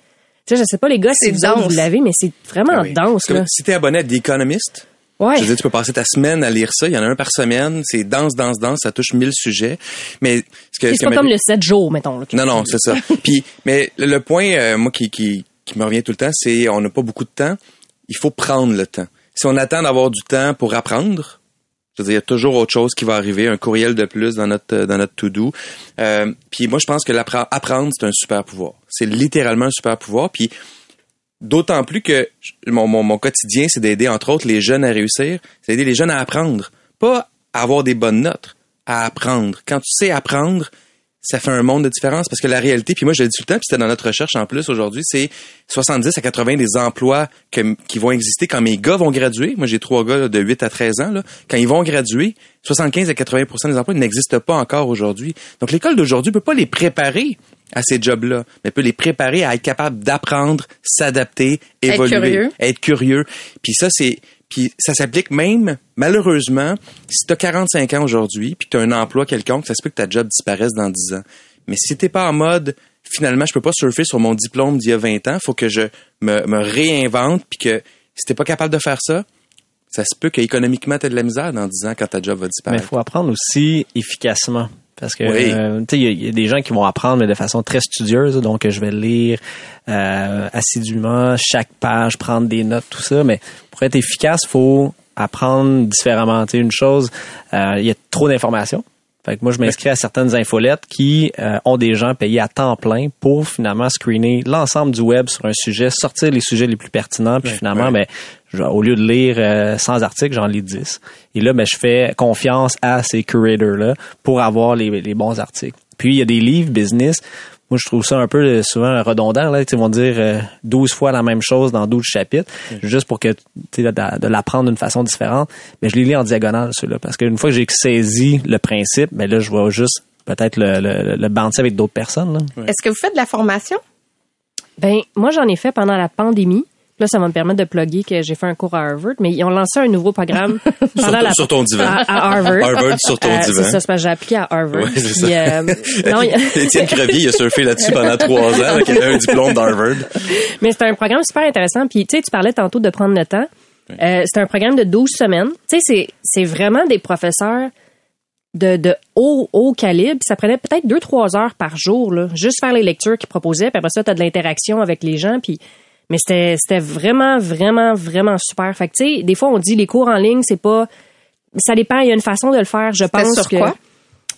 tu sais, je sais pas les gars si C'est vous, vous l'avez, mais c'est vraiment Ah oui. dense là. Si t'es abonné à The Economist, Ouais. je veux dire, tu peux passer ta semaine à lire ça. Il y en a un par semaine. C'est dense, dense, dense. Ça touche mille sujets. Mais ce que, C'est ce pas comme le 7 jours, mettons. Là, Non, non, c'est ça. <laughs> Puis, mais le, point, euh, moi, qui, qui, qui me revient tout le temps, c'est on n'a pas beaucoup de temps. Il faut prendre le temps. Si on attend d'avoir du temps pour apprendre, je veux dire, il y a toujours autre chose qui va arriver, un courriel de plus dans notre dans notre to-do. Euh, puis moi, je pense que l'appre- apprendre, c'est un super pouvoir. C'est littéralement un super pouvoir. Puis d'autant plus que mon, quotidien, c'est d'aider, entre autres, les jeunes à réussir. C'est d'aider les jeunes à apprendre. Pas à avoir des bonnes notes, à apprendre. Quand tu sais apprendre, ça fait un monde de différence parce que la réalité, puis moi je le dis tout le temps, puis c'était dans notre recherche en plus aujourd'hui, c'est 70 à 80 des emplois qui vont exister quand mes gars vont graduer. Moi j'ai trois gars de 8 à 13 ans. Quand ils vont graduer, 75 à 80% des emplois n'existent pas encore aujourd'hui. Donc l'école d'aujourd'hui peut pas les préparer à ces jobs-là, mais peut les préparer à être capable d'apprendre, s'adapter, Être évoluer, curieux. être curieux. Puis ça c'est puis ça s'applique même malheureusement si tu as 45 ans aujourd'hui puis tu as un emploi quelconque, ça se peut que ta job disparaisse dans 10 ans. Mais si t'es pas en mode finalement, je peux pas surfer sur mon diplôme d'il y a 20 ans. Faut que je me, me réinvente puis que si t'es pas capable de faire ça, ça se peut qu'économiquement, t'aies de la misère dans 10 ans quand ta job va Mais il disparaître. faut apprendre aussi efficacement. Parce que Oui. euh, tu sais, il y, a- il y a des gens qui vont apprendre mais de façon très studieuse, donc je vais lire euh, assidûment chaque page, prendre des notes, tout ça. Mais pour être efficace, faut apprendre différemment. Tu sais, une chose, euh, il y a trop d'informations. Fait que moi, je m'inscris à certaines infolettes qui euh, ont des gens payés à temps plein pour finalement screener l'ensemble du web sur un sujet, sortir les sujets les plus pertinents, puis finalement, ben, au lieu de lire euh, 100 articles, j'en lis 10. Et là, ben, je fais confiance à ces curators-là pour avoir les, les bons articles. Puis, il y a des livres business. Moi, je trouve ça un peu euh, souvent redondant. Là, ils vont dire euh, 12 fois la même chose dans 12 chapitres, juste pour que tu sais, de, de l'apprendre d'une façon différente. Mais je les lis en diagonale, ceux-là, parce qu'une fois que j'ai saisi le principe, ben là, je vais juste peut-être le, le, le bouncer avec d'autres personnes. Là. Est-ce que vous faites de la formation? Ben, moi, j'en ai fait pendant la pandémie. Là, ça va me permettre de plugger que j'ai fait un cours à Harvard, mais ils ont lancé un nouveau programme <laughs> pendant Sur, la sur ton <laughs> divan. à, à Harvard. Harvard sur ton Euh, divan. C'est ça, c'est parce que j'ai appliqué à Harvard. Ouais, c'est ça. euh, <laughs> non, il- Étienne Crevier, il a surfé là-dessus pendant trois ans, avec un diplôme d'Harvard. Mais c'est un programme super intéressant. Puis, tu sais, tu parlais tantôt de prendre le temps. Euh, c'est un programme de 12 semaines. Tu sais, c'est, c'est vraiment des professeurs de, de haut, haut calibre. Ça prenait peut-être deux, trois heures par jour, là. Juste faire les lectures qu'ils proposaient. Puis après ça, t'as de l'interaction avec les gens. Puis, mais c'était, c'était vraiment, vraiment, vraiment super. Fait que, tu sais, des fois, on dit les cours en ligne, c'est pas, ça dépend. Il y a une façon de le faire. Je pense sur que- quoi?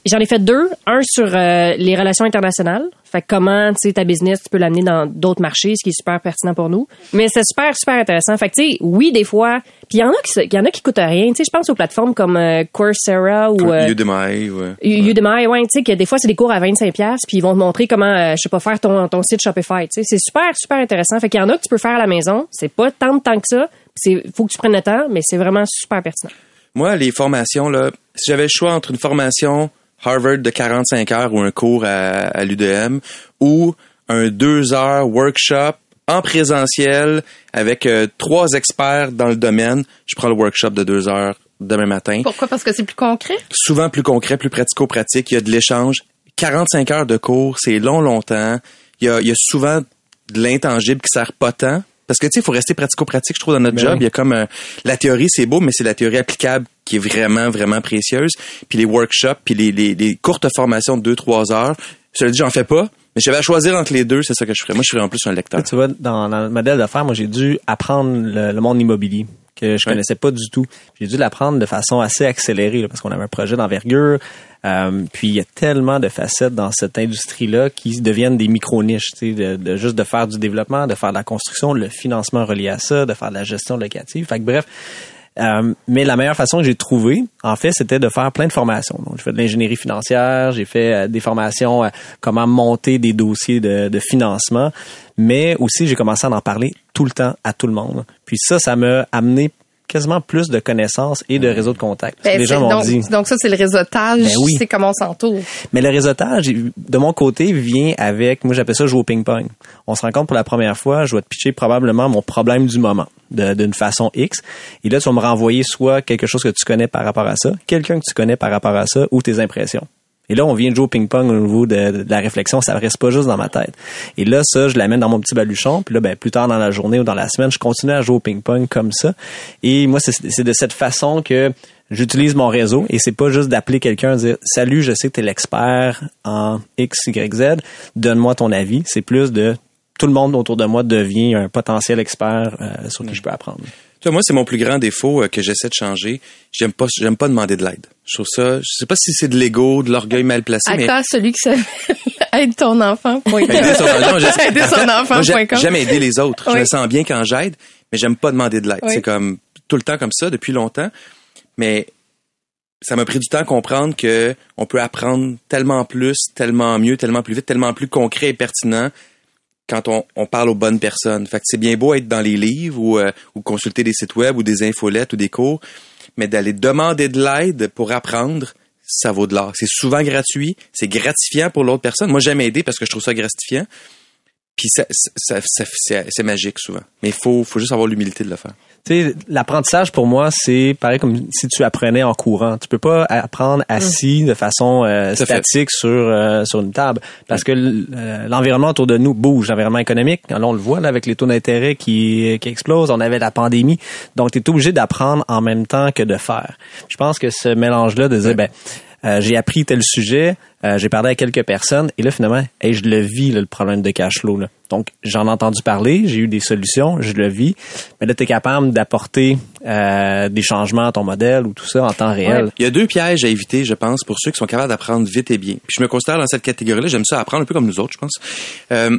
J'en ai fait deux. Un sur euh, les relations internationales. Fait que comment, tu sais, ta business, tu peux l'amener dans d'autres marchés, ce qui est super pertinent pour nous. Mais c'est super, super intéressant. Fait que, tu sais, oui, des fois. Puis il y en a qui, y en a qui coûtent rien. Tu sais, je pense aux plateformes comme euh, Coursera ou euh, Udemy, ouais. Udemy, ouais, tu sais, que des fois, c'est des cours à 25 pièces puis ils vont te montrer comment, euh, je sais pas, faire ton, ton site Shopify, tu sais. C'est super, super intéressant. Fait qu'il y en a que tu peux faire à la maison. C'est pas tant de temps que ça. C'est, faut que tu prennes le temps, mais c'est vraiment super pertinent. Moi, les formations, là, si j'avais le choix entre une formation Harvard de 45 heures ou un cours à, à l'UDM ou un deux heures workshop en présentiel avec euh, trois experts dans le domaine, je prends le workshop de deux heures demain matin. Pourquoi? Parce que c'est plus concret? Souvent plus concret, plus pratico-pratique. Il y a de l'échange. 45 heures de cours, c'est long, longtemps. Il y a, il y a souvent de l'intangible qui sert pas tant. Parce que, tu sais, il faut rester pratico-pratique, je trouve, dans notre Ben job. oui. Il y a comme... euh, la théorie, c'est beau, mais c'est la théorie applicable qui est vraiment, vraiment précieuse. Puis les workshops, puis les, les, les courtes formations de 2-3 heures. Cela dit, j'en fais pas. Mais j'avais à choisir entre les deux, c'est ça que je ferais. Moi, je serais en plus un lecteur. Tu vois, dans, dans le modèle d'affaires, moi, j'ai dû apprendre le, le monde immobilier que je Ouais. connaissais pas du tout. J'ai dû l'apprendre de façon assez accélérée là, parce qu'on avait un projet d'envergure. Euh, puis il y a tellement de facettes dans cette industrie-là qui deviennent des micro-niches, tu sais, de, de juste de faire du développement, de faire de la construction, le financement relié à ça, de faire de la gestion locative. Fait que bref, euh, mais la meilleure façon que j'ai trouvé, en fait, c'était de faire plein de formations. Donc, j'ai fait de l'ingénierie financière, j'ai fait euh, des formations à comment monter des dossiers de, de financement, mais aussi j'ai commencé à en parler tout le temps à tout le monde. Puis ça, ça m'a amené quasiment plus de connaissances et de réseaux de contacts. Ben, les gens c'est- m'ont donc, dit. donc ça, c'est le réseautage. Ben oui. C'est comment on s'entoure. Mais le réseautage, de mon côté, vient avec, moi j'appelle ça jouer au ping-pong. On se rencontre pour la première fois, je vais te pitcher probablement mon problème du moment, de- d'une façon X. Et là, tu vas me renvoyer soit quelque chose que tu connais par rapport à ça, quelqu'un que tu connais par rapport à ça, ou tes impressions. Et là, on vient de jouer au ping-pong au niveau de, de la réflexion, ça reste pas juste dans ma tête. Et là, ça, je l'amène dans mon petit baluchon, puis là, ben, plus tard dans la journée ou dans la semaine, je continue à jouer au ping-pong comme ça. Et moi, c'est de cette façon que j'utilise mon réseau et c'est pas juste d'appeler quelqu'un et dire salut je sais que t'es l'expert en X Y Z donne-moi ton avis c'est plus de tout le monde autour de moi devient un potentiel expert euh, sur qui je peux apprendre Tu vois, moi, c'est mon plus grand défaut euh, que j'essaie de changer. J'aime pas, j'aime pas demander de l'aide. Je trouve ça, je sais pas si c'est de l'ego, de l'orgueil mal placé, mais Attends, celui qui s'appelle <laughs> aide ton enfant. aider son je- Aider son enfant. J'aime <laughs> aider <laughs> les autres. Je me sens bien quand j'aide, mais j'aime pas demander de l'aide. Oui. C'est comme tout le temps comme ça depuis longtemps. Mais ça m'a pris du temps à comprendre que on peut apprendre tellement plus, tellement mieux, tellement plus vite, tellement plus concret et pertinent quand on, parle aux bonnes personnes. Fait que c'est bien beau être dans les livres ou, euh, ou consulter des sites web ou des infolettes ou des cours, mais d'aller demander de l'aide pour apprendre, ça vaut de l'or. C'est souvent gratuit, c'est gratifiant pour l'autre personne. Moi, j'aime aider parce que je trouve ça gratifiant. Puis ça, c'est magique souvent. Mais il faut, faut juste avoir l'humilité de le faire. Tu sais, l'apprentissage pour moi, c'est pareil comme si tu apprenais en courant. Tu peux pas apprendre assis de façon euh, fait. statique sur euh, sur une table parce que euh, l'environnement autour de nous bouge, l'environnement économique. Là, on le voit là avec les taux d'intérêt qui qui explosent. On avait la pandémie, donc tu es obligé d'apprendre en même temps que de faire. Je pense que ce mélange-là de dire ben euh, j'ai appris tel sujet, euh, j'ai parlé à quelques personnes et là finalement, je le vis là, le problème de cash flow là. Donc j'en ai entendu parler, j'ai eu des solutions, je le vis, mais là tu es capable d'apporter euh, des changements à ton modèle ou tout ça en temps réel. Il y a deux pièges à éviter, je pense, pour ceux qui sont capables d'apprendre vite et bien. Puis je me considère dans cette catégorie-là. J'aime ça apprendre un peu comme nous autres, je pense. Euh,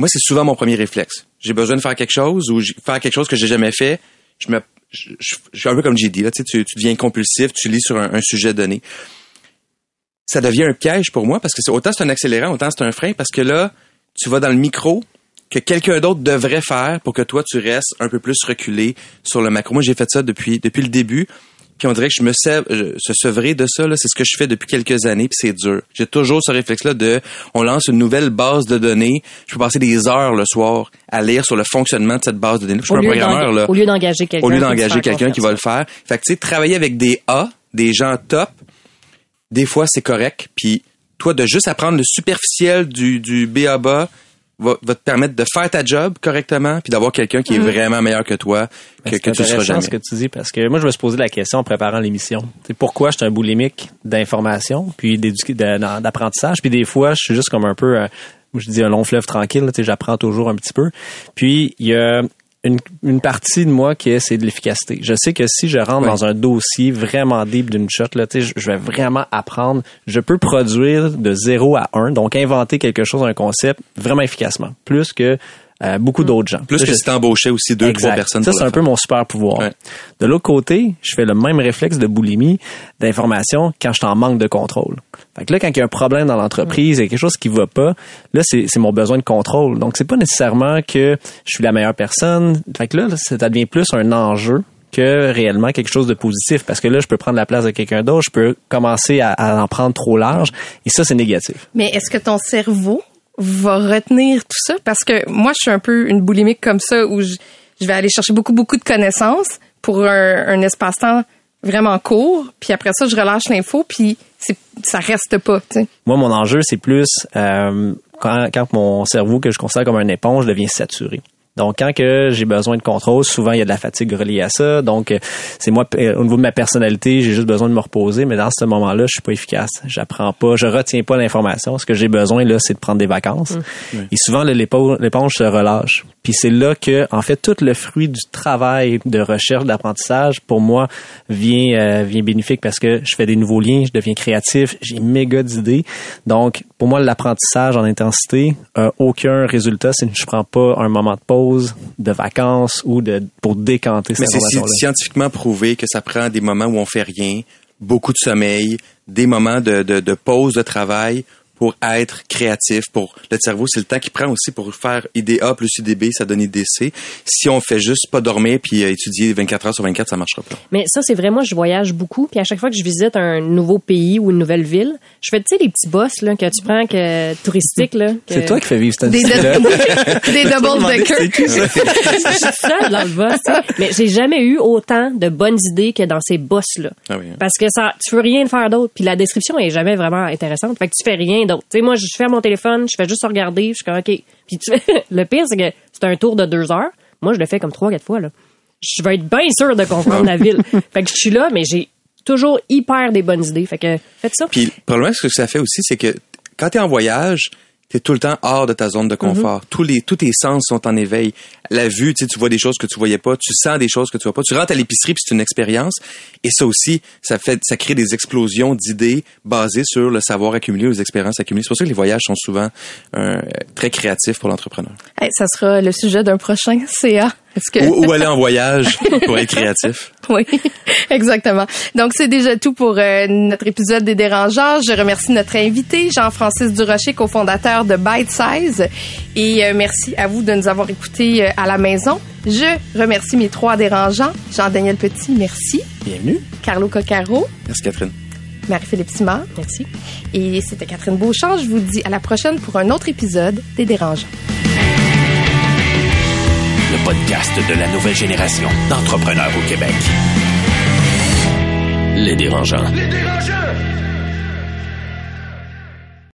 moi, c'est souvent mon premier réflexe. J'ai besoin de faire quelque chose ou faire quelque chose que j'ai jamais fait. Je me, je, suis un peu comme j'ai dit là. Tu, tu, deviens compulsif, tu lis sur un, un sujet donné. Ça devient un piège pour moi parce que c'est autant c'est un accélérant, autant c'est un frein parce que là, tu vas dans le micro que quelqu'un d'autre devrait faire pour que toi tu restes un peu plus reculé sur le macro. Moi, j'ai fait ça depuis depuis le début. Puis on dirait que je me je- se sevrer de ça là, c'est ce que je fais depuis quelques années puis c'est dur. J'ai toujours ce réflexe là de on lance une nouvelle base de données, je peux passer des heures le soir à lire sur le fonctionnement de cette base de données. Je suis Au un lieu programmeur là au lieu d'engager quelqu'un. au lieu d'engager quelqu'un qui va le faire. Fait que tu sais, travailler avec des A, des gens top, des fois c'est correct. Puis toi, de juste apprendre le superficiel du, du BABA va, va te permettre de faire ta job correctement, puis d'avoir quelqu'un qui est vraiment meilleur que toi, que, Ben, que c'est tu seras intéressant jamais. ce que tu dis parce que moi je me suis posé la question en préparant l'émission. C'est pourquoi je suis un boulimique d'information puis d'apprentissage? Puis des fois je suis juste comme un peu euh, je dis un long fleuve tranquille, là, tu sais, j'apprends toujours un petit peu. Puis il y a une, une partie de moi qui est c'est de l'efficacité. Je sais que si je rentre dans un dossier vraiment deep d'une shot là, je je vais vraiment apprendre, je peux produire de 0 à 1, donc inventer quelque chose un concept vraiment efficacement, plus que euh, beaucoup d'autres gens. Plus que je- si t'embauchais aussi deux, Exact. trois personnes. Ça, c'est un peu mon super pouvoir. Ouais. De l'autre côté, je fais le même réflexe de boulimie d'information quand je suis en manque de contrôle. Fait que là, quand il y a un problème dans l'entreprise, il y a quelque chose qui va pas, là, c'est c'est mon besoin de contrôle. Donc, c'est pas nécessairement que je suis la meilleure personne. Fait que là, ça devient plus un enjeu que réellement quelque chose de positif. Parce que là, je peux prendre la place de quelqu'un d'autre, je peux commencer à, à en prendre trop large. Et ça, c'est négatif. Mais est-ce que ton cerveau va retenir tout ça? Parce que moi, je suis un peu une boulimique comme ça où je, vais aller chercher beaucoup, beaucoup de connaissances pour un, un espace-temps vraiment court. Puis après ça, je relâche l'info, puis ça reste pas. Moi, mon enjeu, c'est plus euh, quand, quand mon cerveau, que je considère comme une éponge, devient saturé. Donc, quand que j'ai besoin de contrôle, souvent il y a de la fatigue reliée à ça. Donc, euh, c'est moi euh, au niveau de ma personnalité, j'ai juste besoin de me reposer. Mais dans ce moment-là, je suis pas efficace. J'apprends pas, je retiens pas l'information. Ce que j'ai besoin là, c'est de prendre des vacances. Et souvent, l'éponge se relâche. Puis c'est là que, en fait, tout le fruit du travail de recherche, d'apprentissage, pour moi, vient euh, vient bénéfique parce que je fais des nouveaux liens, je deviens créatif, j'ai méga d'idées. Donc, pour moi, l'apprentissage en intensité aucun résultat si je prends pas un moment de pause, de vacances ou de pour décanter Mais cette c'est sci- information-là. scientifiquement prouvé que ça prend des moments où on fait rien, beaucoup de sommeil, des moments de, de, de pause de travail pour être créatif. Pour le cerveau, c'est le temps qu'il prend aussi pour faire IDA plus IDB, ça donne IDC. Si on fait juste pas dormir puis euh, étudier 24 heures sur 24, ça marchera pas. Mais ça, c'est vrai, moi, je voyage beaucoup. Puis à chaque fois que je visite un nouveau pays ou une nouvelle ville, je fais, tu sais, les petits boss là, que tu prends que touristiques. là. que- C'est toi qui fais vivre cette Des, là <laughs> des double deckers. je suis seule dans le boss. tu sais. Mais j'ai jamais eu autant de bonnes idées que dans ces boss-là. Ah oui, hein. Parce que ça, tu veux rien faire d'autre. Puis la description est jamais vraiment intéressante. Fait que tu fais rien d'autre. Tu sais, moi, je fais mon téléphone, je fais juste regarder, je suis comme, OK. Puis tu fais, <laughs> le pire, c'est que c'est un tour de deux heures. Moi, je le fais comme trois, quatre fois, là. Je vais être bien sûr de comprendre la ville. <laughs> Fait que je suis là, mais j'ai toujours hyper des bonnes idées. Fait que faites ça. Puis le problème, ce que ça fait aussi, c'est que quand tu es en voyage, tu es tout le temps hors de ta zone de confort. Tous les tous tes sens sont en éveil. La vue, tu vois des choses que tu voyais pas, tu sens des choses que tu vois pas. Tu rentres à l'épicerie puis c'est une expérience et ça aussi, ça fait ça crée des explosions d'idées basées sur le savoir accumulé, les expériences accumulées. C'est pour ça que les voyages sont souvent euh, très créatifs pour l'entrepreneur. Hey, ça sera le sujet d'un prochain CA. Que Ou, ou aller en voyage pour être créatif. <laughs> Oui, exactement. Donc, c'est déjà tout pour euh, notre épisode des dérangeants. Je remercie notre invité, Jean-Francis Durocher, cofondateur de Bite Size. Et euh, merci à vous de nous avoir écoutés euh, à la maison. Je remercie mes trois dérangeants. Jean-Daniel Petit, merci. Bienvenue. Carlo Coccaro, Merci Catherine. Marie-Philippe Simard. Merci. Et c'était Catherine Beauchamp. Je vous dis à la prochaine pour un autre épisode des dérangeants. Le le podcast de la nouvelle génération d'entrepreneurs au Québec. Les dérangeants. Les dérangeants!